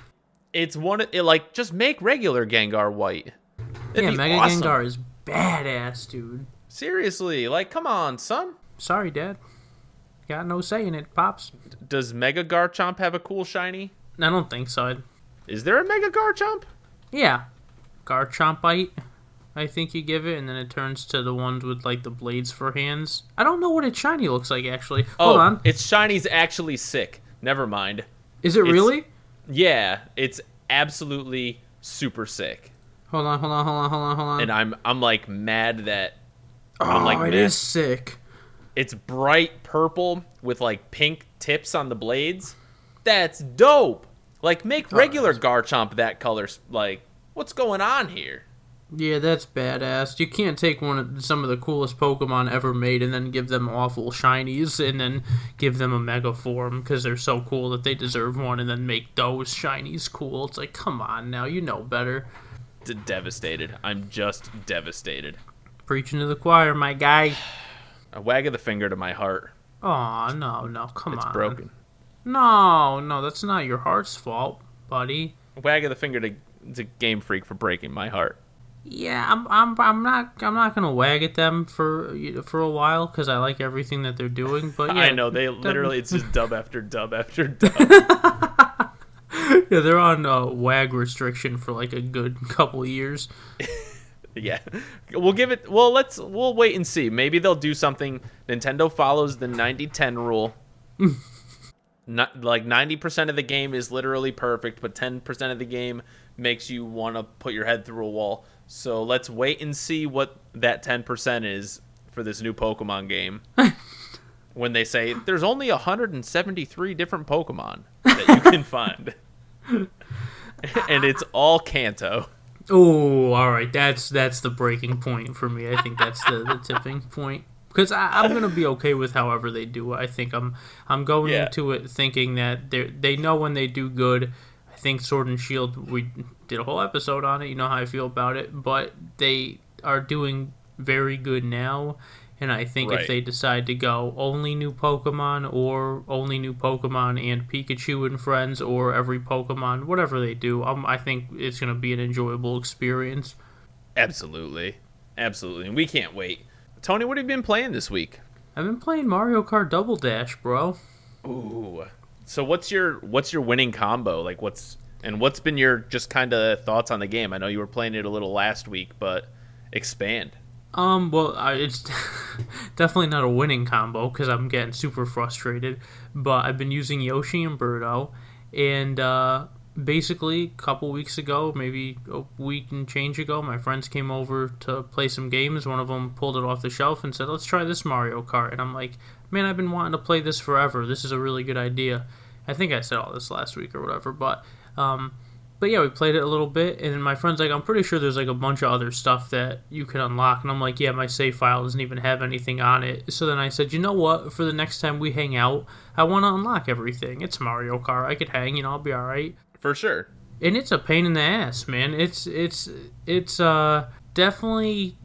it's one. It, like just make regular Gengar white. That'd yeah, Mega awesome. Gengar is badass, dude. Seriously, like, come on, son. Sorry, Dad. Got no say in it, pops. Does Mega Garchomp have a cool shiny? I don't think so. Is there a Mega Garchomp? Yeah, Garchompite. I think you give it, and then it turns to the ones with like the blades for hands. I don't know what its shiny looks like actually. Hold oh, on. Its shiny's actually sick. Never mind. Is it it's, really? Yeah, it's absolutely super sick. Hold on, hold on, hold on, hold on, hold on. And I'm I'm like mad that oh, I'm like it is sick. It's bright purple with like pink tips on the blades. That's dope. Like make oh, regular oh, Garchomp that color. Like what's going on here? Yeah, that's badass. You can't take one of some of the coolest Pokemon ever made and then give them awful shinies and then give them a Mega form because they're so cool that they deserve one and then make those shinies cool. It's like, come on now, you know better. D- devastated. I'm just devastated. Preaching to the choir, my guy. A wag of the finger to my heart. Oh no, no, come it's on. It's broken. No, no, that's not your heart's fault, buddy. A wag of the finger to, to Game Freak for breaking my heart. Yeah, I'm, I'm, I'm not, I'm not gonna wag at them for for a while because I like everything that they're doing. But yeah, I know they literally, it's just dub after dub after dub. yeah, they're on a wag restriction for like a good couple years. yeah, we'll give it. Well, let's we'll wait and see. Maybe they'll do something. Nintendo follows the 90-10 rule. Not like 90% of the game is literally perfect, but 10% of the game makes you want to put your head through a wall. So let's wait and see what that 10% is for this new Pokemon game. when they say there's only 173 different Pokemon that you can find. and it's all Kanto. Oh, all right. That's that's the breaking point for me. I think that's the, the tipping point because I'm gonna be okay with however they do it. I think I'm I'm going yeah. into it thinking that they they know when they do good think Sword and Shield, we did a whole episode on it. You know how I feel about it, but they are doing very good now, And I think Right. if they decide to go only new Pokemon or only new Pokemon and Pikachu and friends or every Pokemon, whatever they do, um, I think it's going to be an enjoyable experience. Absolutely. Absolutely. And we can't wait. Tony, what have you been playing this week? I've been playing Mario Kart Double Dash, bro. Ooh. So what's your what's your winning combo? Like what's and what's been your just kind of thoughts on the game? I know you were playing it a little last week, but expand. Um, well, I, it's definitely not a winning combo because I'm getting super frustrated. But I've been using Yoshi and Birdo, and uh, basically, a couple weeks ago, maybe a week and change ago, my friends came over to play some games. One of them pulled it off the shelf and said, "Let's try this Mario Kart." And I'm like, "Man, I've been wanting to play this forever. This is a really good idea." I think I said all this last week or whatever, but um, but yeah, we played it a little bit, and my friend's like, I'm pretty sure there's like a bunch of other stuff that you can unlock, and I'm like, yeah, my save file doesn't even have anything on it. So then I said, you know what? For the next time we hang out, I want to unlock everything. It's Mario Kart. I could hang, you know, I'll be all right. For sure. And it's a pain in the ass, man. It's it's it's uh definitely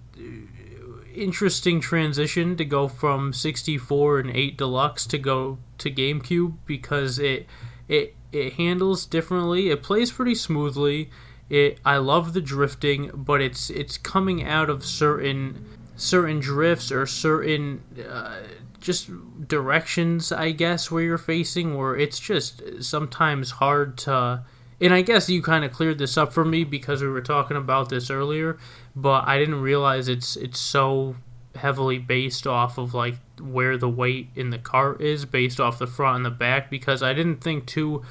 interesting transition to go from 64 and 8 deluxe to go to GameCube because it it it handles differently. It plays pretty smoothly. It I love the drifting, but it's it's coming out of certain certain drifts or certain uh, just directions, I guess, where you're facing, where it's just sometimes hard to. And I guess you kind of cleared this up for me because we were talking about this earlier, but I didn't realize it's it's so heavily based off of like where the weight in the cart is based off the front and the back because I didn't think two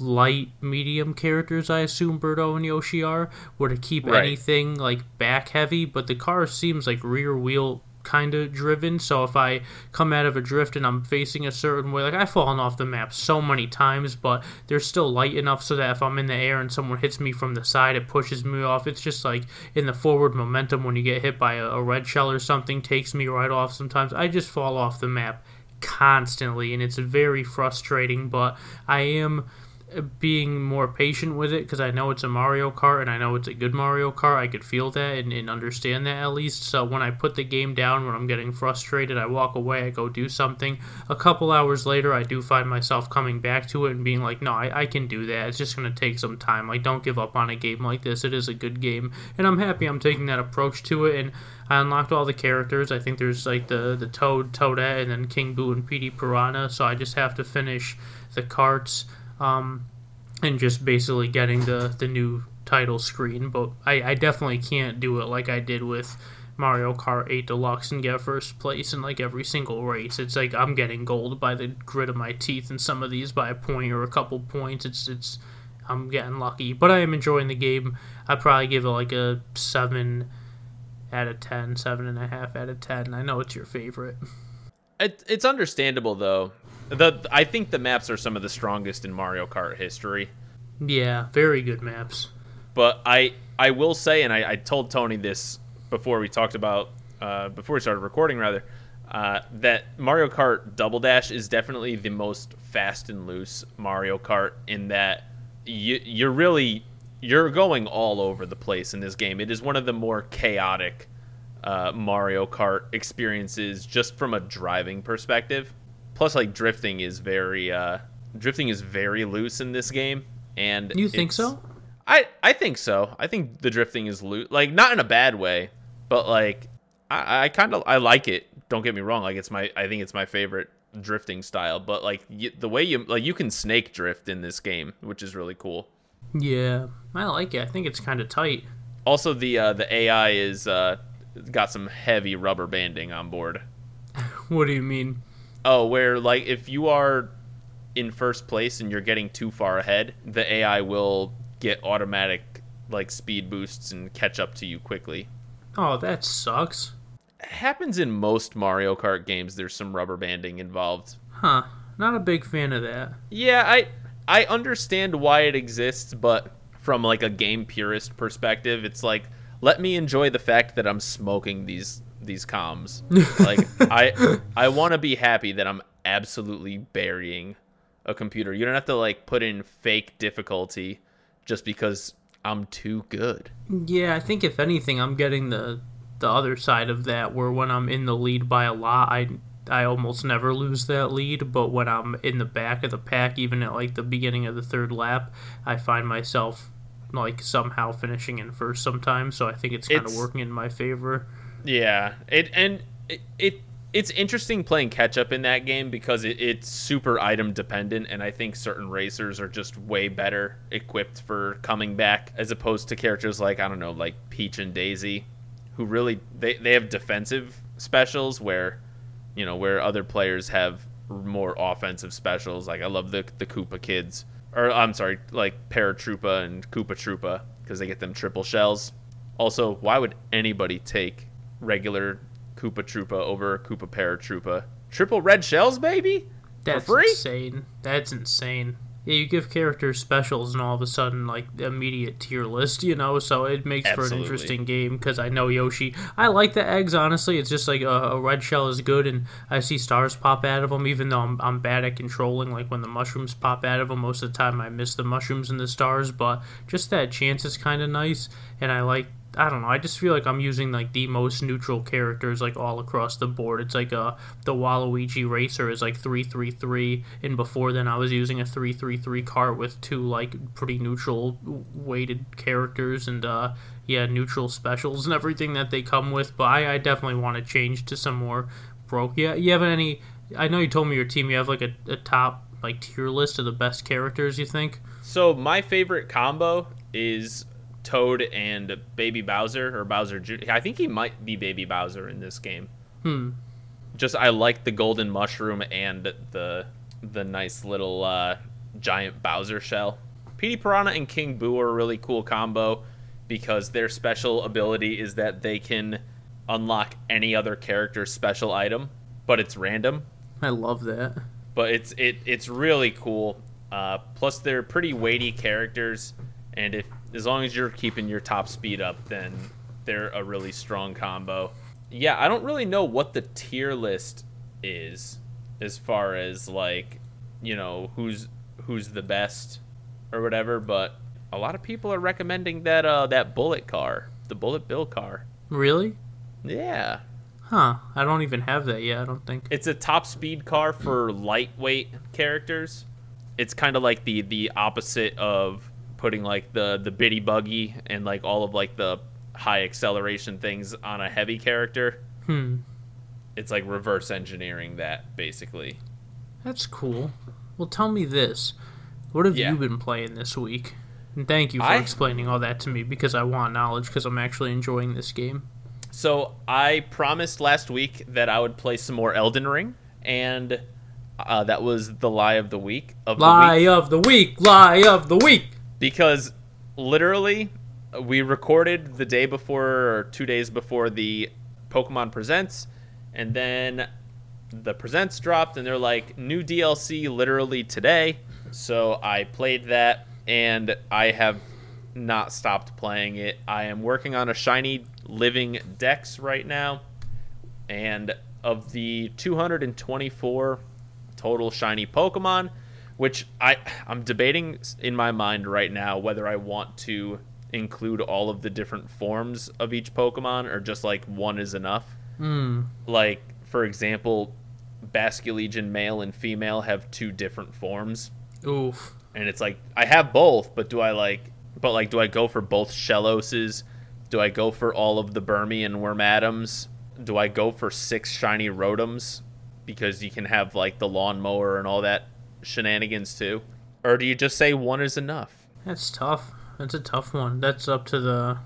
light medium characters I assume Birdo and Yoshi are were to keep Right. anything like back heavy but the car seems like rear wheel kind of driven. So if I come out of a drift and I'm facing a certain way like I've fallen off the map so many times but they're still light enough so that if I'm in the air and someone hits me from the side it pushes me off. It's just like in the forward momentum when you get hit by a, a red shell or something takes me right off sometimes. I just fall off the map constantly and it's very frustrating but I am being more patient with it because I know it's a Mario Kart and I know it's a good Mario Kart. I could feel that and, and understand that at least. So when I put the game down, when I'm getting frustrated, I walk away, I go do something. A couple hours later, I do find myself coming back to it and being like, no, I, I can do that. It's just going to take some time. Like, don't give up on a game like this. It is a good game. And I'm happy I'm taking that approach to it. And I unlocked all the characters. I think there's like the, the Toad, Toadette, and then King Boo and Petey Piranha. So I just have to finish the carts um, and just basically getting the, the new title screen. But I, I definitely can't do it like I did with Mario Kart 8 Deluxe and get first place in like every single race. It's like I'm getting gold by the grit of my teeth, and some of these by a point or a couple points. It's it's I'm getting lucky, but I am enjoying the game. I'd probably give it like a seven out of 10, seven and a half out of ten. I know it's your favorite. It, it's understandable though. The I think the maps are some of the strongest in Mario Kart history. Yeah, very good maps. But I I will say, and I, I told Tony this before we talked about uh, before we started recording rather, uh, that Mario Kart Double Dash is definitely the most fast and loose Mario Kart in that you you're really you're going all over the place in this game. It is one of the more chaotic uh, Mario Kart experiences just from a driving perspective. Plus, like drifting is very uh, drifting is very loose in this game, and You think so? I I think so. I think the drifting is loose, like not in a bad way, but like I, I kind of I like it. Don't get me wrong. Like it's my I think it's my favorite drifting style. But like y- the way you like you can snake drift in this game, which is really cool. Yeah, I like it. I think it's kind of tight. Also, the uh, the AI is uh, got some heavy rubber banding on board. What do you mean? Oh, where like if you are in first place and you're getting too far ahead, the AI will get automatic like speed boosts and catch up to you quickly. Oh, that sucks. happens in most Mario Kart games. There's some rubber banding involved. Huh. Not a big fan of that. Yeah, I I understand why it exists, but from like a game purist perspective, it's like let me enjoy the fact that I'm smoking these these comms. like I I want to be happy that I'm absolutely burying a computer. You don't have to like put in fake difficulty just because I'm too good. Yeah, I think if anything, I'm getting the the other side of that, where when I'm in the lead by a lot, I I almost never lose that lead. But when I'm in the back of the pack, even at like the beginning of the third lap, I find myself like somehow finishing in first sometimes. So I think it's kind of working in my favor. Yeah, it and it, it it's interesting playing catch up in that game because it, it's super item dependent, and I think certain racers are just way better equipped for coming back as opposed to characters like I don't know, like Peach and Daisy, who really they they have defensive specials where you know where other players have more offensive specials. Like I love the the Koopa kids, or I'm sorry, like Paratroopa and Koopa Troopa because they get them triple shells. Also, why would anybody take regular Koopa Troopa over Koopa Paratroopa? Triple red shells, baby? That's free? insane. That's insane. Yeah, you give characters specials, and all of a sudden, like immediate tier list, you know. So it makes for an interesting game because I know Yoshi. I like the eggs, honestly. It's just like a, a red shell is good, and I see stars pop out of them. Even though I'm, I'm bad at controlling, like when the mushrooms pop out of them, most of the time I miss the mushrooms and the stars. But just that chance is kind of nice, and I like I don't know. I just feel like I'm using like the most neutral characters like all across the board. It's like uh the Waluigi racer is like three three three, and before then I was using a three three three cart with two like pretty neutral weighted characters and uh yeah neutral specials and everything that they come with. But I, I definitely want to change to some more broke. Yeah, you have any? I know you told me your team. You have like a, a top like tier list of the best characters. You think? So my favorite combo is Toad and Baby Bowser or Bowser Jr. I think he might be Baby Bowser in this game. Hmm. Just I like the golden mushroom and the the nice little uh, giant Bowser shell. Petey Piranha and King Boo are a really cool combo because their special ability is that they can unlock any other character's special item, but it's random. I love that. but it's it it's really cool. Uh, plus, they're pretty weighty characters, and if as long as you're keeping your top speed up, then they're a really strong combo. Yeah, I don't really know what the tier list is as far as like you know who's who's the best or whatever, but a lot of people are recommending that uh that bullet car, the bullet bill car. Really? Yeah, Huh. I don't even have that yet, I don't think. it's a top speed car for lightweight characters. It's kind of like the the opposite of putting like the the bitty buggy and like all of like the high acceleration things on a heavy character. Hmm. It's like reverse engineering that basically. That's cool. Well, tell me this. What have Yeah. you been playing this week? And thank you for I- explaining all that to me because I want knowledge because I'm actually enjoying this game. So I promised last week that I would play some more Elden Ring, and uh, that was the lie of the week of the Lie week. of the week! Lie of the week! Because literally we recorded the day before or two days before the pokemon presents and then the presents dropped and they're like new dlc literally today. So i played that and i have not stopped playing it. I am working on a shiny living dex right now and of the 224 total shiny Pokemon, which I I'm debating in my mind right now whether I want to include all of the different forms of each Pokemon or just like one is enough. Hmm. Like for example, Basculegion male and female have two different forms, Oof. and it's like I have both, but do I like but like do I go for both Shelloses? Do I go for all of the Burmy and Wormadams? Do I go for six shiny Rotoms? Because you can have like the lawnmower and all that shenanigans too. Or do you just say one is enough? That's tough. That's a tough one. That's up to the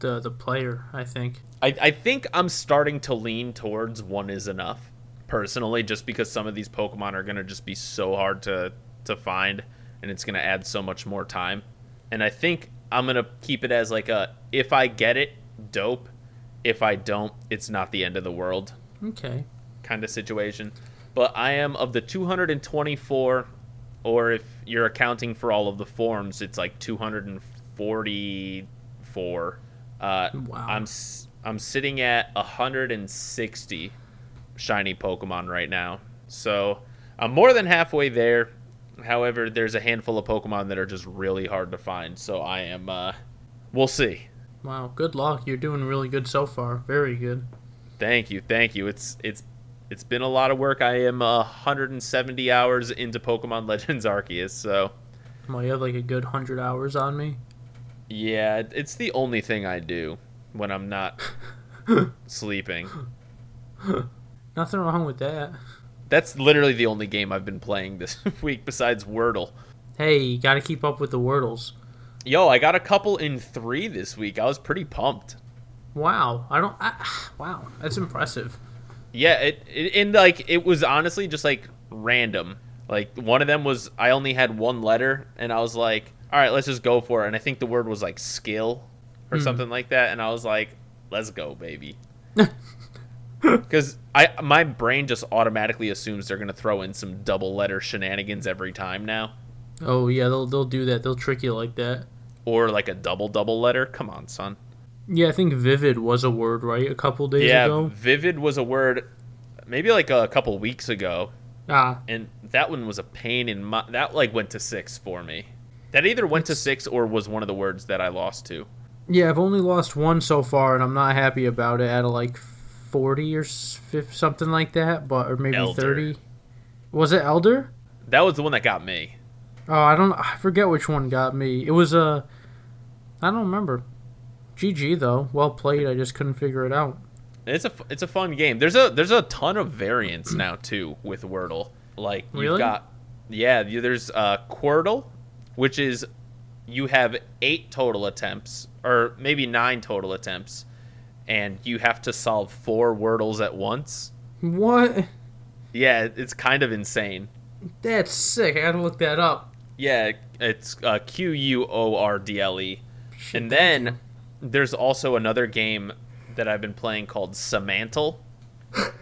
the the player, I think. I, I think I'm starting to lean towards one is enough, personally, just because some of these Pokemon are gonna just be so hard to to find, and it's gonna add so much more time. And I think I'm gonna keep it as like a if I get it, dope. If I don't, it's not the end of the world Okay. kind of situation. But I am of the 224, or if you're accounting for all of the forms, it's like 244. Uh, Wow. I'm I'm sitting at 160 shiny Pokemon right now, so I'm more than halfway there. However, there's a handful of Pokemon that are just really hard to find, so I am. Uh, we'll see. Wow, good luck. You're doing really good so far. Very good. Thank you, thank you. It's it's it's been a lot of work. I am uh, 170 hours into Pokemon Legends Arceus, so Well, you have like a good hundred hours on me. yeah, it's the only thing I do when I'm not sleeping. Nothing wrong with that. That's literally the only game I've been playing this week besides Wordle. Hey, you got to keep up with the Wordles. Yo, I got a couple in three this week. I was pretty pumped. Wow, I don't. I, wow, that's impressive. Yeah, it, it and like it was honestly just like random. Like one of them was I only had one letter, and I was like, all right, let's just go for it. And I think the word was like skill or Hmm. something like that, and I was like, let's go, baby. Because I my brain just automatically assumes they're gonna throw in some double letter shenanigans every time now, Oh yeah, they'll they'll do that. They'll trick you like that. or like a double double letter. Come on, son. Yeah, I think vivid was a word, right? A couple days yeah, ago. vivid was a word, maybe like a couple weeks ago. Ah, and that one was a pain in my that like went to six for me that either went to six or was one of the words that i lost to yeah. I've only lost one so far, and I'm not happy about it. At of like forty or something like that, but or maybe Elder. thirty. Was it elder? that was the one that got me Oh, I don't. I forget which one got me. It was a. I don't remember. GG though. Well played. I just couldn't figure it out. it's a it's a fun game there's a there's a ton of variants now too with wordle like you've Really? got yeah there's uh quordle which is you have eight total attempts or maybe nine total attempts and you have to solve four wordles at once What? yeah it's kind of insane That's sick. I gotta look that up. Yeah, it's uh, Q U O R D L E. And then there's also another game that I've been playing called Semantle. and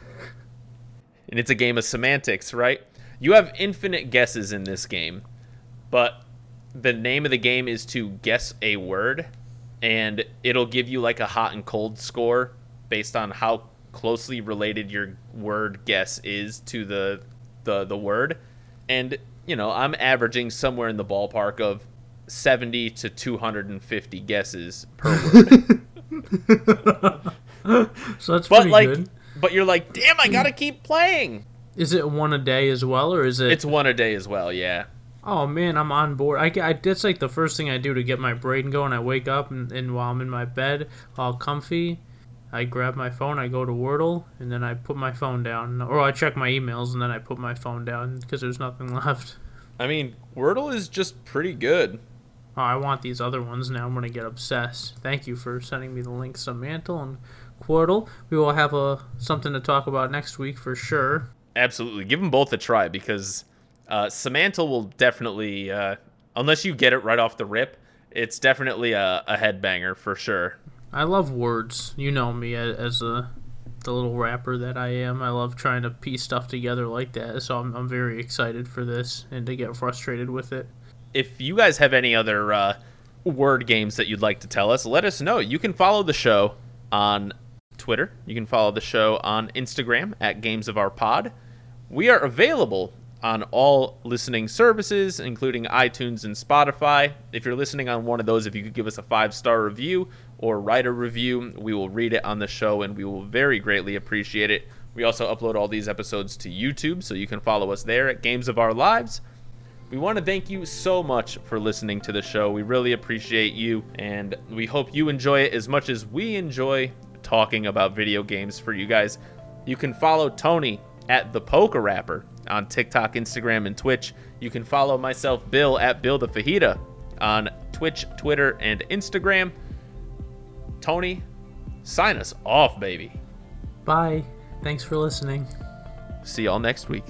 it's a game of semantics, right? You have infinite guesses in this game, but the name of the game is to guess a word, and it'll give you like a hot and cold score based on how closely related your word guess is to the the the word. And you know, I'm averaging somewhere in the ballpark of 70 to 250 guesses per word. So that's but pretty like good. but you're like, "Damn, I got to keep playing." Is it one a day as well, or is it? It's one a day as well, yeah. Oh man, I'm on board. I, I that's like the first thing I do to get my brain going. I wake up and, and while I'm in my bed, all comfy, I grab my phone, I go to Wordle, and then I put my phone down, or I check my emails and then I put my phone down because there's nothing left. I mean, Wordle is just pretty good. Oh, I want these other ones now. I'm gonna get obsessed. Thank you for sending me the links to Mantle and Quordle. We will have a something to talk about next week for sure. Absolutely. Give them both a try because uh, Semantle will definitely, uh, unless you get it right off the rip, it's definitely a, a headbanger for sure. I love words. You know me as a the little rapper that I am. I love trying to piece stuff together like that. So I'm I'm very excited for this and to get frustrated with it. If you guys have any other uh, word games that you'd like to tell us, let us know. You can follow the show on Twitter. You can follow the show on Instagram at Games of Our Pod. We are available on all listening services, including iTunes and Spotify. If you're listening on one of those, if you could give us a five star review or write a review, we will read it on the show and we will very greatly appreciate it. We also upload all these episodes to YouTube, so you can follow us there at Games of Our Lives. We want to thank you so much for listening to the show. We really appreciate you, and we hope you enjoy it as much as we enjoy talking about video games for you guys. You can follow Tony at the Poker Rapper on TikTok, Instagram, and Twitch. You can follow myself, Bill, at Bill the Fajita on Twitch, Twitter, and Instagram. Tony, sign us off, baby. Bye. Thanks for listening. See y'all next week.